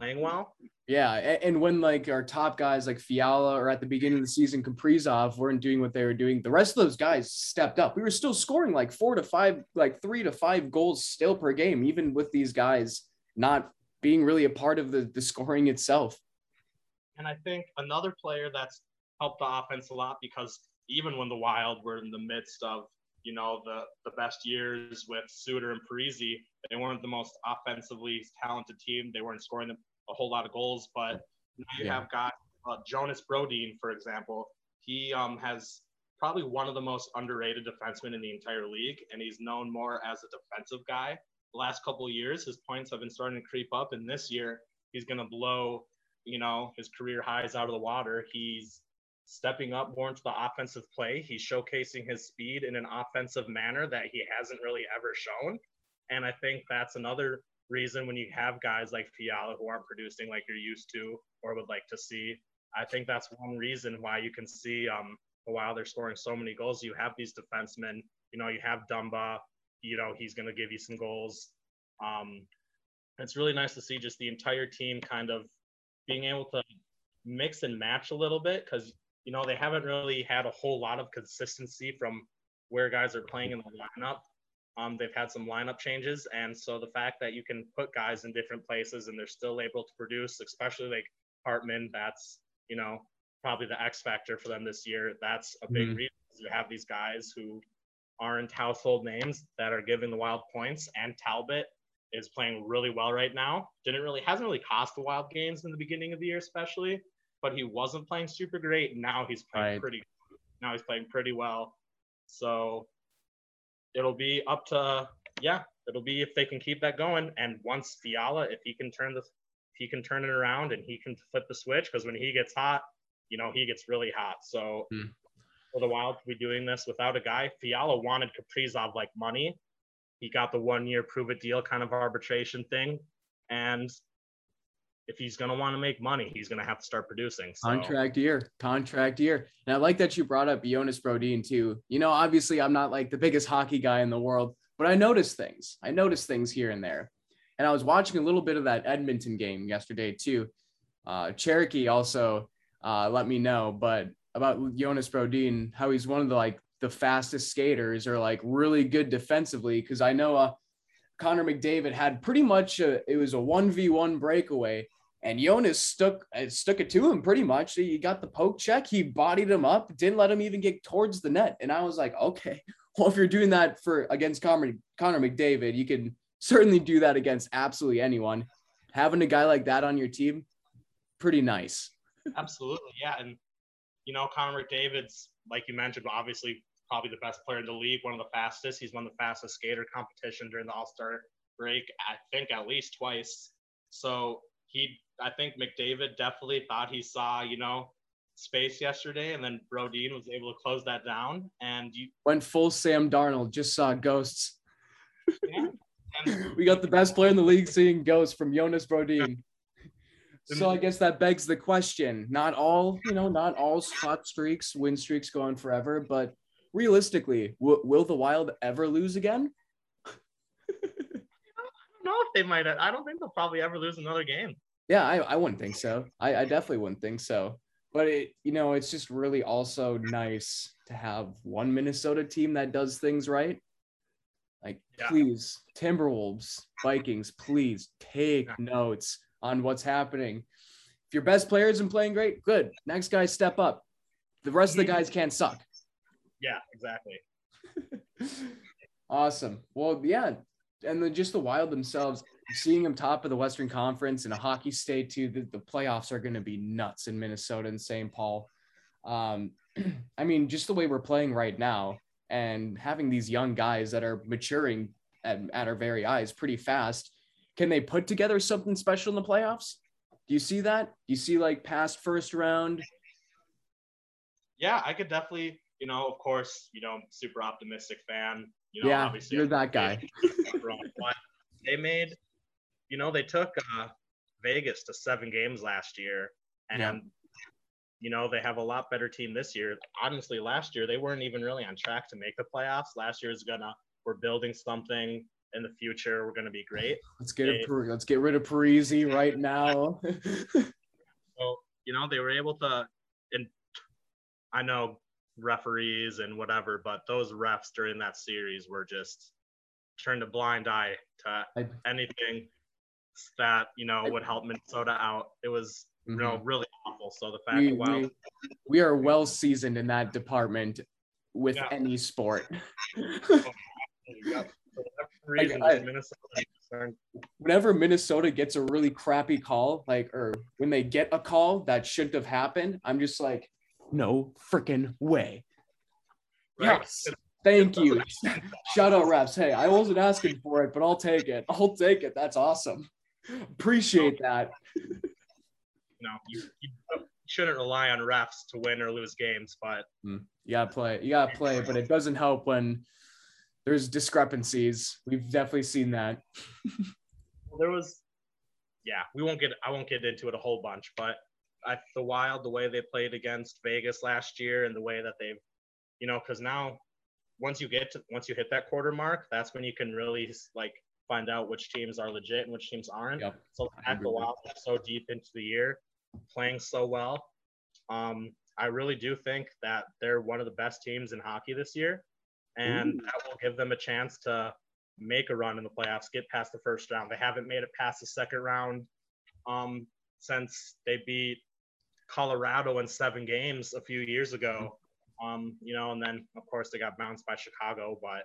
playing well. Yeah, and when like our top guys like Fiala or at the beginning of the season Kaprizov weren't doing what they were doing, the rest of those guys stepped up. We were still scoring like four to five, like three to five goals still per game, even with these guys not being really a part of the, the scoring itself. And I think another player that's helped the offense a lot because even when the Wild were in the midst of you know the the best years with Suter and Parise, they weren't the most offensively talented team. They weren't scoring a whole lot of goals, but now you yeah. have got uh, Jonas Brodin, for example. He um, has probably one of the most underrated defensemen in the entire league, and he's known more as a defensive guy. The last couple of years, his points have been starting to creep up, and this year he's going to blow, you know, his career highs out of the water. He's stepping up more into the offensive play. He's showcasing his speed in an offensive manner that he hasn't really ever shown. And I think that's another reason when you have guys like Fiala who aren't producing like you're used to or would like to see. I think that's one reason why you can see um, while they're scoring so many goals, you have these defensemen. You know, you have Dumba. You know, he's going to give you some goals. Um, it's really nice to see just the entire team kind of being able to mix and match a little bit because you know they haven't really had a whole lot of consistency from where guys are playing in the lineup. Um, they've had some lineup changes, and so the fact that you can put guys in different places and they're still able to produce, especially like Hartman, that's you know probably the X factor for them this year. That's a big mm-hmm. reason to have these guys who aren't household names that are giving the Wild points, and Talbot is playing really well right now. Didn't really hasn't really cost the Wild games in the beginning of the year, especially, but he wasn't playing super great. Now he's playing right. pretty. Now he's playing pretty well. So it'll be up to yeah, it'll be if they can keep that going. And once Fiala, if he can turn the if he can turn it around and he can flip the switch, because when he gets hot, you know he gets really hot. So. Hmm. For the Wild to be doing this without a guy, Fiala wanted Kaprizov like money, he got the one year prove it deal kind of arbitration thing. And if he's going to want to make money, he's going to have to start producing. So. Contract year, contract year. And I like that you brought up Jonas Brodin too. You know, obviously, I'm not like the biggest hockey guy in the world, but I notice things. I notice things here and there. And I was watching a little bit of that Edmonton game yesterday too. Uh, Cherokee also uh, let me know, but about Jonas Brodin, how he's one of the like the fastest skaters or like really good defensively. Cause I know uh, Connor McDavid had pretty much a, it was a 1v1 breakaway and Jonas stuck uh, stuck it to him pretty much. He got the poke check, he bodied him up, didn't let him even get towards the net. And I was like, okay, well, if you're doing that for against Connor, Connor McDavid, you can certainly do that against absolutely anyone. Having a guy like that on your team, pretty nice. Absolutely, yeah. And you know, Connor McDavid's like you mentioned, obviously probably the best player in the league, one of the fastest. He's won the fastest skater competition during the All Star break, I think at least twice. So he, I think McDavid definitely thought he saw, you know, space yesterday, and then Brodin was able to close that down. And you went full Sam Darnold, just saw ghosts. Yeah. we got the best player in the league seeing ghosts from Jonas Brodin. So I guess that begs the question. Not all, you know, not all hot streaks, win streaks go on forever, but realistically, w- will the Wild ever lose again? I don't know if they might. I don't think they'll probably ever lose another game. Yeah, I, I wouldn't think so. I, I definitely wouldn't think so. But it, you know, it's just really also nice to have one Minnesota team that does things right. Like, yeah. please, Timberwolves, Vikings, please take yeah. notes on what's happening. If your best player isn't playing great, good. Next guy step up. The rest of the guys can't suck. Yeah, exactly. awesome. Well, yeah, and then just the Wild themselves, seeing them top of the Western Conference in a hockey state too. The, the playoffs are going to be nuts in Minnesota and St. Paul. Um, I mean, just the way we're playing right now, and having these young guys that are maturing at, at our very eyes pretty fast can they put together something special in the playoffs? Do you see that? Do you see like past first round? Yeah, I could definitely, you know, of course, you know, super optimistic fan. You know, yeah, obviously you're that guy. they made, you know, they took uh, Vegas to seven games last year, and yeah. you know they have a lot better team this year. Honestly, last year they weren't even really on track to make the playoffs. Last year is gonna we're building something in the future we're going to be great. Let's get they, let's get rid of Parise right now. so you know they were able to, and I know referees and whatever, but those refs during that series were just turned a blind eye to I, anything that you know would help Minnesota out. It was you know mm-hmm. really awful. So the fact we, that we, we are well seasoned in that department with yeah. any sport. reason, I, Minnesota whenever Minnesota gets a really crappy call, like or when they get a call that shouldn't have happened, I'm just like, no freaking way. Right. Yes. Thank you. Shout out refs. Hey, I wasn't asking for it, but I'll take it. I'll take it. That's awesome. Appreciate that. No, you, you shouldn't rely on refs to win or lose games, but mm, you gotta play. You gotta play, but it doesn't help when there's discrepancies. We've definitely seen that. there was, yeah, we won't get. I won't get into it a whole bunch, but I, the Wild, the way they played against Vegas last year, and the way that they've, you know, because now once you get to once you hit that quarter mark, that's when you can really like find out which teams are legit and which teams aren't. Yep. So at the Wild so deep into the year, playing so well, um, I really do think that they're one of the best teams in hockey this year, and Ooh. that will give them a chance to make a run in the playoffs, get past the first round. They haven't made it past the second round um, since they beat Colorado in seven games a few years ago. Um, you know, and then of course they got bounced by Chicago, but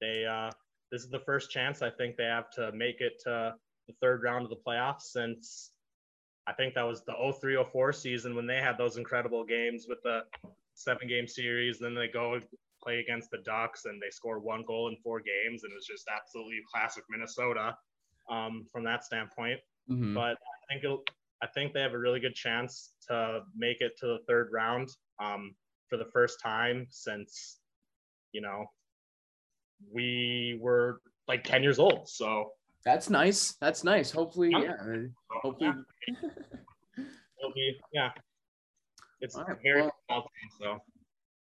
they uh, this is the first chance I think they have to make it to the third round of the playoffs since I think that was the 0304 season when they had those incredible games with the seven game series. Then they go play against the Ducks and they score one goal in four games. And it was just absolutely classic Minnesota um, from that standpoint. Mm-hmm. But I think it'll, I think they have a really good chance to make it to the third round um, for the first time since, you know, we were like 10 years old. So that's nice. That's nice. Hopefully, yeah. Hopefully, it'll be yeah. It's right, very well, so.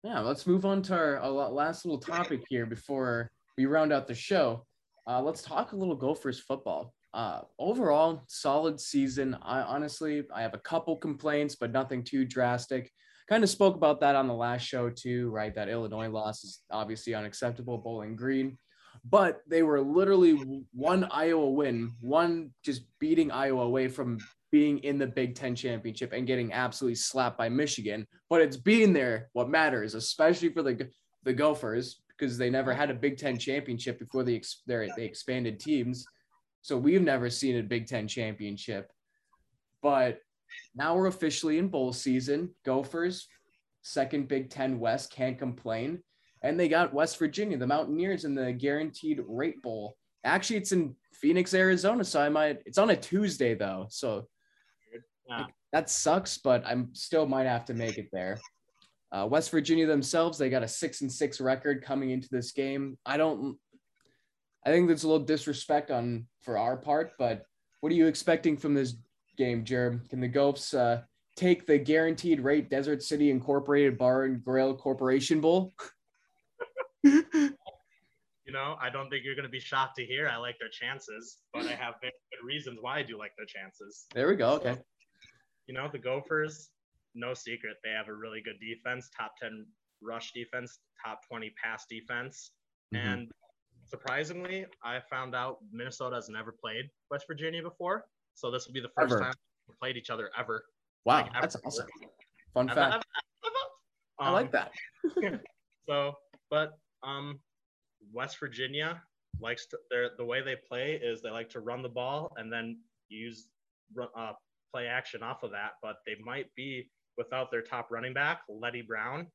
Yeah, let's move on to our, our last little topic here before we round out the show. Uh, let's talk a little Gophers football. Uh, overall, solid season. I honestly, I have a couple complaints, but nothing too drastic. Kind of spoke about that on the last show too, right? That Illinois loss is obviously unacceptable. Bowling Green but they were literally one Iowa win, one just beating Iowa away from being in the Big Ten championship and getting absolutely slapped by Michigan. But it's being there what matters, especially for the the Gophers because they never had a Big Ten championship before they they expanded teams. So we've never seen a Big Ten championship. But now we're officially in bowl season. Gophers, second Big Ten West, can't complain and they got West Virginia, the Mountaineers, in the Guaranteed Rate Bowl. Actually, it's in Phoenix, Arizona, so I might. It's on a Tuesday though, so yeah. that sucks. But I'm still might have to make it there. Uh, West Virginia themselves, they got a six and six record coming into this game. I don't. I think there's a little disrespect on for our part, but what are you expecting from this game, Jerem? Can the Gophers uh, take the guaranteed rate Desert City Incorporated Bar and Grill Corporation Bowl? you know, I don't think you're going to be shocked to hear I like their chances, but I have very good reasons why I do like their chances. There we go. Okay. So, you know, the Gophers, no secret, they have a really good defense, top 10 rush defense, top 20 pass defense. Mm-hmm. And surprisingly, I found out Minnesota has never played West Virginia before. So this will be the first ever. time we played each other ever. Wow, like, ever. that's awesome. Fun ever, fact. Um, I like that. so, but um, West Virginia likes to their the way they play is they like to run the ball and then use uh, play action off of that. But they might be without their top running back, Leddie Brown.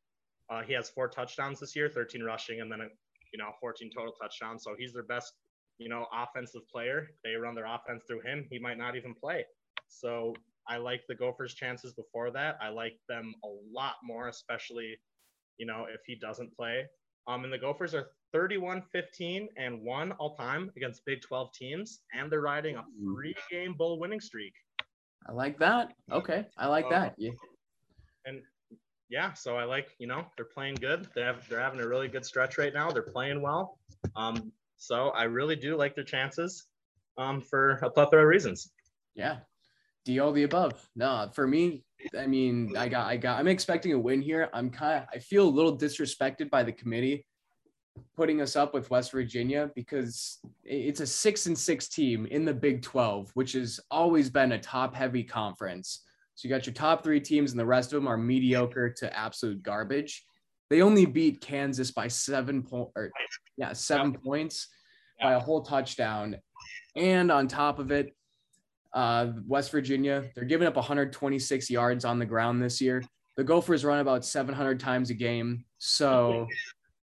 Uh, he has four touchdowns this year, 13 rushing, and then a, you know 14 total touchdowns. So he's their best you know offensive player. They run their offense through him. He might not even play. So I like the Gophers' chances before that. I like them a lot more, especially you know if he doesn't play. Um, and the Gophers are 31 15 and 1 all time against Big 12 teams, and they're riding a three game bowl winning streak. I like that. Okay. I like that. Yeah. And yeah, so I like, you know, they're playing good. They have they're having a really good stretch right now. They're playing well. Um, so I really do like their chances um, for a plethora of reasons. Yeah. Do all the above. No, for me, I mean, I got, I got, I'm expecting a win here. I'm kind of, I feel a little disrespected by the committee putting us up with West Virginia because it's a six and six team in the Big 12, which has always been a top heavy conference. So you got your top three teams, and the rest of them are mediocre to absolute garbage. They only beat Kansas by seven point, or yeah, seven yeah. points yeah. by a whole touchdown. And on top of it, uh, West Virginia, they're giving up 126 yards on the ground this year. The Gophers run about 700 times a game. So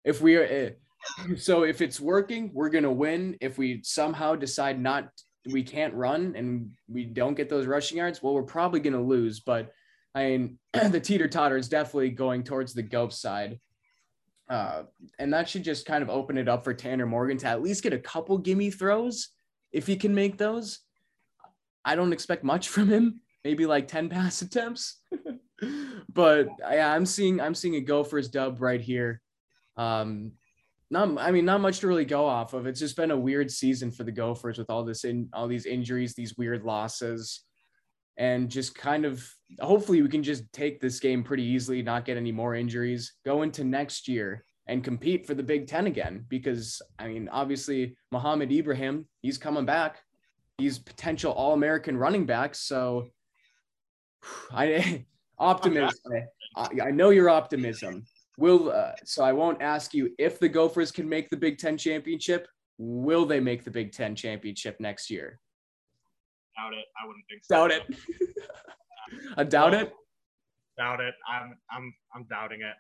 if we are, eh, so if it's working, we're gonna win. If we somehow decide not, we can't run and we don't get those rushing yards, well, we're probably gonna lose. But I mean, the teeter totter is definitely going towards the Goph side. Uh, and that should just kind of open it up for Tanner Morgan to at least get a couple gimme throws if he can make those. I don't expect much from him, maybe like 10 pass attempts. but yeah, I'm seeing I'm seeing a Gophers dub right here. Um, not I mean not much to really go off of. It's just been a weird season for the Gophers with all this in all these injuries, these weird losses, and just kind of hopefully we can just take this game pretty easily, not get any more injuries, go into next year and compete for the Big Ten again. Because I mean, obviously Mohamed Ibrahim, he's coming back. He's potential All American running back. So I optimism. I, I know your optimism. Will uh, so I won't ask you if the Gophers can make the Big Ten championship. Will they make the Big Ten championship next year? Doubt it. I wouldn't think so. Doubt it. I doubt it. Doubt it. I'm I'm I'm doubting it.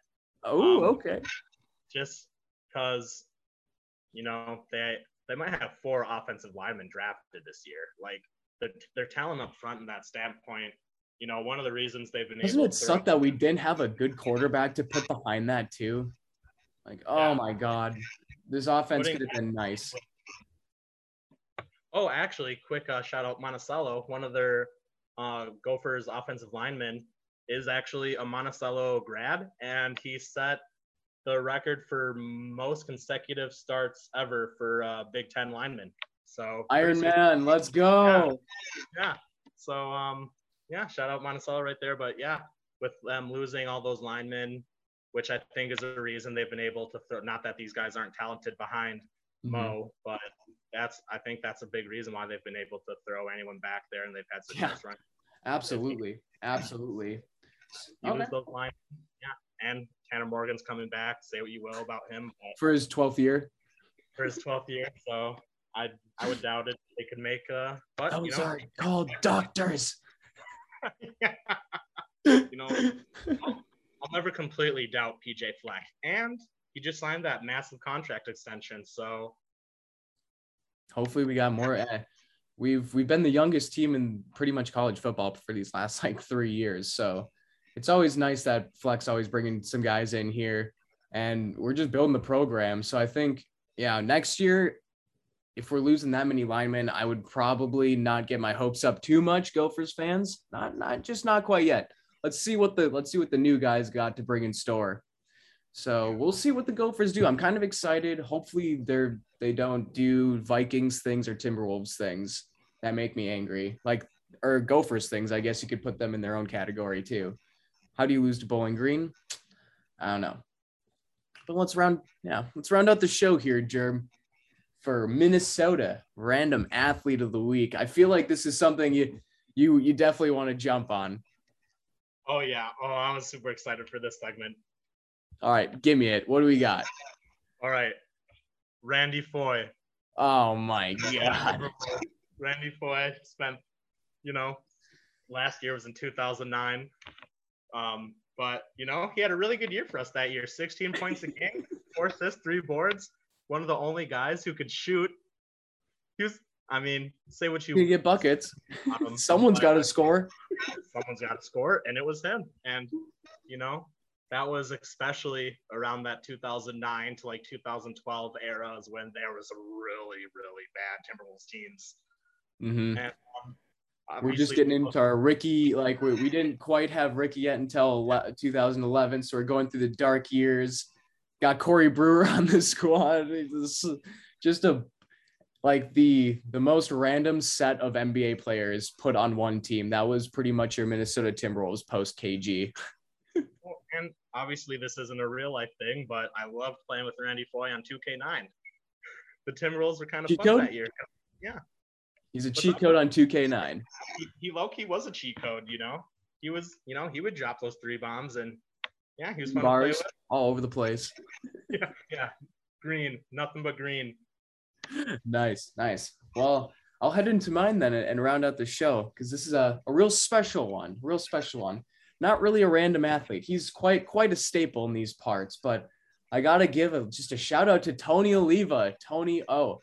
Oh, Um, okay. Just because, you know, they they might have four offensive linemen drafted this year. Like their their talent up front in that standpoint. You know, one of the reasons they've been Doesn't able it to suck that we didn't have a good quarterback to put behind that too? Like, oh Yeah. my god, this offense Putting- could have been nice. Oh, actually, quick uh, shout out Monticello. One of their uh, Gophers offensive linemen is actually a Monticello grad, and he set the record for most consecutive starts ever for uh, Big Ten linemen. So Iron. Man, let's go. Yeah. So um, yeah, shout out Monticello right there. But yeah, with them losing all those linemen, which I think is a reason they've been able to throw. Not that these guys aren't talented behind Mhm. Mo, but that's I think that's a big reason why they've been able to throw anyone back there and they've had success. Yeah. a nice run. Absolutely, absolutely. Use Okay. those line, yeah. And Tanner Morgan's coming back. Say what you will about him, For his 12th year. for his 12th year, so I I would doubt it. They could make uh, but you Those know, are called doctors. You know, I'll, I'll never completely doubt PJ Fleck, and he just signed that massive contract extension. So Hopefully, we got more. eh, We've we've been the youngest team in pretty much college football for these last like three years. So it's always nice that Fleck's always bringing some guys in here, and we're just building the program. So I think yeah, next year, if we're losing that many linemen, I would probably not get my hopes up too much. Gophers fans, not not just not quite yet. Let's see what the let's see what the new guys got to bring in store. So we'll see what the Gophers do. I'm kind of excited. Hopefully they're they don't do Vikings things or Timberwolves things that make me angry. Like or Gophers things. I guess you could put them in their own category too. How do you lose to Bowling Green? I don't know. But let's round yeah, let's round out the show here, Germ. For Minnesota, random athlete of the week. I feel like this is something you you you definitely want to jump on. oh yeah, oh I was super excited for this segment. All right, give me it. What do we got? All right, Randy Foye. Oh my god. Randy Foye spent, you know, last year was in 2009. Um, but you know, he had a really good year for us that year. 16 points a game, four assists, three boards. One of the only guys who could shoot. He was, I mean, say what You you get buckets. Someone's got to score. Someone's got to score, and it was him. And you know, that was especially around that 2009 to like 2012 era is when there was really, really bad Timberwolves teams. hmm And um, We're just getting into our Ricky. Like we, we didn't quite have Ricky yet until 2011, so we're going through the dark years. Got Corey Brewer on the squad. It's just a like the the most random set of NBA players put on one team. That was pretty much your Minnesota Timberwolves post KG. and obviously this isn't a real life thing, but I loved playing with Randy Foye on 2K9. The Timberwolves were kind of Cheat fun code? that year. Yeah. He's a What's cheat up? code on 2K9. He, he low key was a cheat code, you know. He was, you know, he would drop those three bombs, and yeah, he was fun Bars all over the place. Yeah, yeah. Green, nothing but green. Nice, nice. Well, I'll head into mine then and, round out the show because this is a, a real special one, real special one. Not really a random athlete. He's quite quite a staple in these parts, but I gotta give a, just a shout out to Tony Oliva. Tony O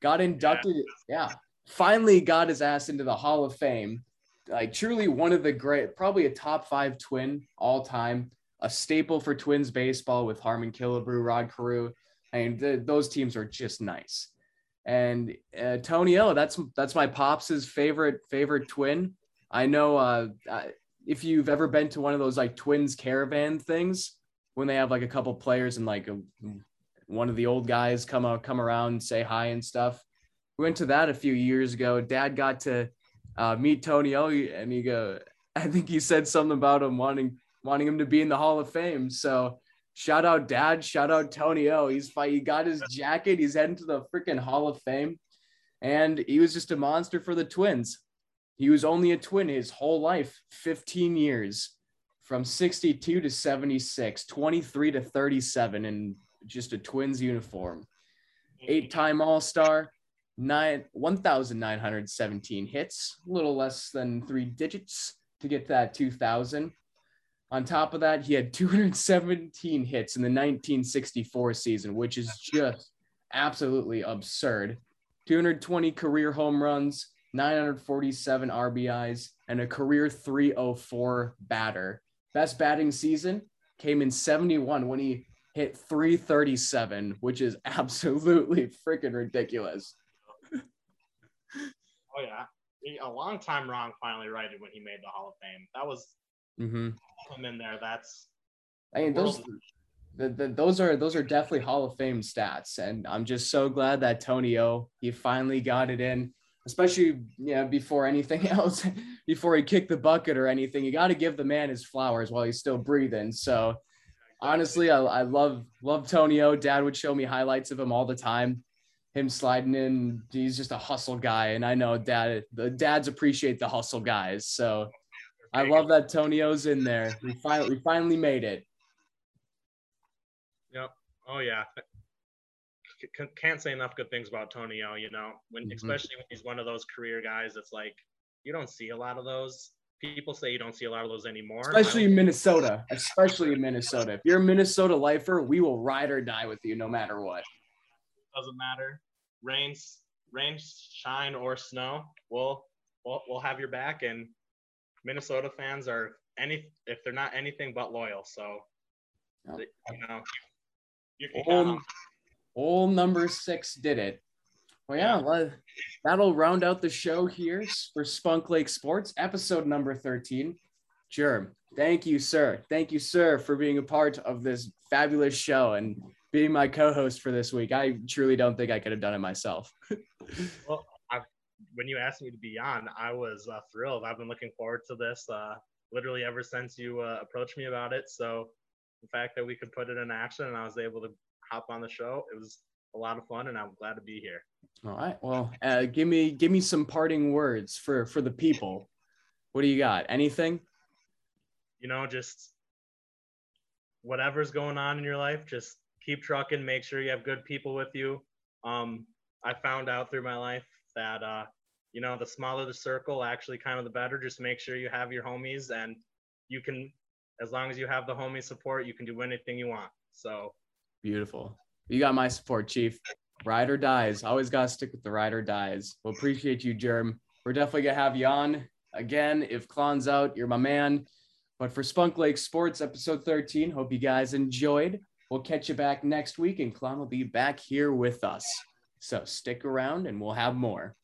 got inducted. Yeah, finally got his ass into the Hall of Fame. Like truly one of the great, probably a top five twin all time. A staple for Twins baseball with Harmon Killebrew, Rod Carew. I mean, th- those teams are just nice. And uh, Tony O, that's that's my pops's favorite favorite twin. I know uh, if you've ever been to one of those like Twins caravan things when they have like a couple players and like a, one of the old guys come out come around and say hi and stuff. We went to that a few years ago. Dad got to uh, meet Tony O, and he go. I think he said something about him wanting wanting him to be in the Hall of Fame. So shout out Dad, shout out Tony O. He's he got his jacket. He's heading to the freaking Hall of Fame, and he was just a monster for the Twins. He was only a twin his whole life, 15 years, from 62 to 76, 23 to 37, in just a Twins uniform. Eight-time All-Star, nine 1,917 hits, a little less than three digits to get that 2,000. On top of that, he had 217 hits in the 1964 season, which is just absolutely absurd. 220 career home runs, 947 RBIs, and a career 304 batter. Best batting season came in 71 when he hit 337, which is absolutely freaking ridiculous. oh, yeah. A long time wrong finally righted when he made the Hall of Fame. That was mm-hmm. him in there. That's I mean those the, the, those are those are definitely Hall of Fame stats, and I'm just so glad that Tony O he finally got it in especially yeah before anything else before he kicked the bucket or anything. You got to give the man his flowers while he's still breathing so honestly I, I love love tony o. Dad would show me highlights of him all the time him sliding in. He's just a hustle guy and i know dad the dads appreciate the hustle guys so i love that tony o's in there we finally we finally made it yep oh yeah can't say enough good things about Tony O. You know, when mm-hmm. especially when he's one of those career guys, it's like you don't see a lot of those. People say you don't see a lot of those anymore. Especially in Minnesota. Especially in Minnesota. If you're a Minnesota lifer, we will ride or die with you no matter what. Doesn't matter. Rain, rain, shine, or snow. We'll we'll, we'll have your back. And Minnesota fans are any if they're not anything but loyal. So you know you can um, Old number six did it. Well, yeah, well, that'll round out the show here for Spunk Lake Sports, episode number 13. Germ, thank you, sir. Thank you, sir, for being a part of this fabulous show and being my co-host for this week. I truly don't think I could have done it myself. well, when you asked me to be on, I was uh, thrilled. I've been looking forward to this uh, literally ever since you uh, approached me about it. So the fact that we could put it in action and I was able to hop on the show. It was a lot of fun, and I'm glad to be here. All right. Well, uh, give me give me some parting words for for the people. What do you got? Anything? You know, just whatever's going on in your life, just keep trucking. Make sure you have good people with you. Um, I found out through my life that uh, you know the smaller the circle, actually, kind of the better. Just make sure you have your homies, and you can, as long as you have the homie support, you can do anything you want. So Beautiful. You got my support, Chief. Ride or dies. Always got to stick with the ride or dies. We'll appreciate you, Germ. We're definitely going to have you on again. If Klon's out, you're my man. But for Spunk Lake Sports, episode 13, hope you guys enjoyed. We'll catch you back next week, and Klon will be back here with us. So stick around and we'll have more.